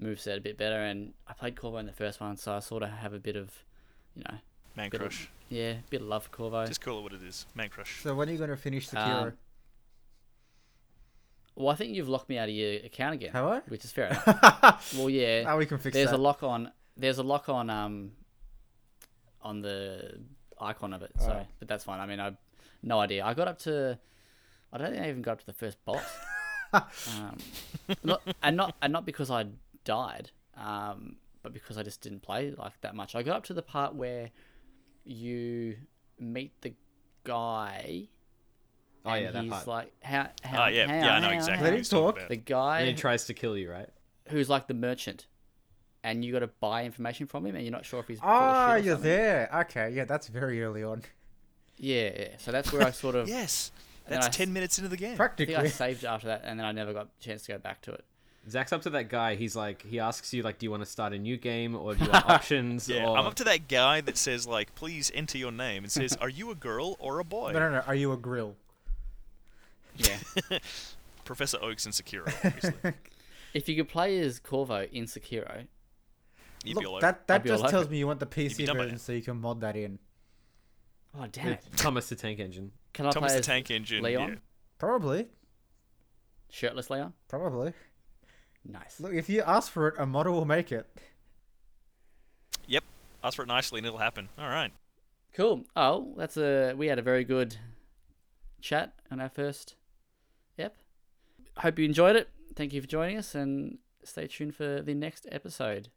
moveset a bit better, and I played Corvo in the first one, so I sort of have a bit of, you know, Man Bit of- crush. yeah, a bit of love for Corvo. Just call it what it is. Man crush. So when are you going to finish Sekiro? Um, Well, I think you've locked me out of your account again, Have I? which is fair enough. well, yeah, Now we can fix there's that. a lock on. There's a lock on um on the icon of it. So, Oh. but that's fine. I mean, I no idea. I got up to. I don't think I even got up to the first boss. um, not and not and not because I died, um, but because I just didn't play like that much. I got up to the part where you meet the guy. Oh, and yeah, that he's part. like, how, how, Oh yeah, hang yeah, I know hang on, exactly. Let what him talk. about. The And guy he tries to kill you, right? who's like the merchant, and you got to buy information from him, and you're not sure if he's. full of Ah, shit or you're something. there. Okay, yeah, that's very early on. Yeah, yeah. So that's where I sort of. Yes, And that's I- ten minutes into the game. I think Practically. I saved after that, and then I never got a chance to go back to it. Zach's up to that guy. He's like, he asks you like, do you want to start a new game or do you want options? Yeah, or... I'm up to that guy that says like, please enter your name and says, are you a girl or a boy? No, no, no. Are you a grill? Yeah. Professor Oak's in Sekiro, obviously. if you could play as Corvo in Sekiro, you'd Look, be all. That, that all just tells me you want the PC version so you can mod that in. oh damn it! Thomas the Tank Engine. Can I Thomas play the as Tank Engine. Leon? yeah. Probably. shirtless Leon? Probably. Nice. Look, if you ask for it, a model will make it. Yep. Ask for it nicely and it'll happen. All right. Cool. Oh, that's a we had a very good chat on our first hope you enjoyed it. Thank you for joining us and stay tuned for the next episode.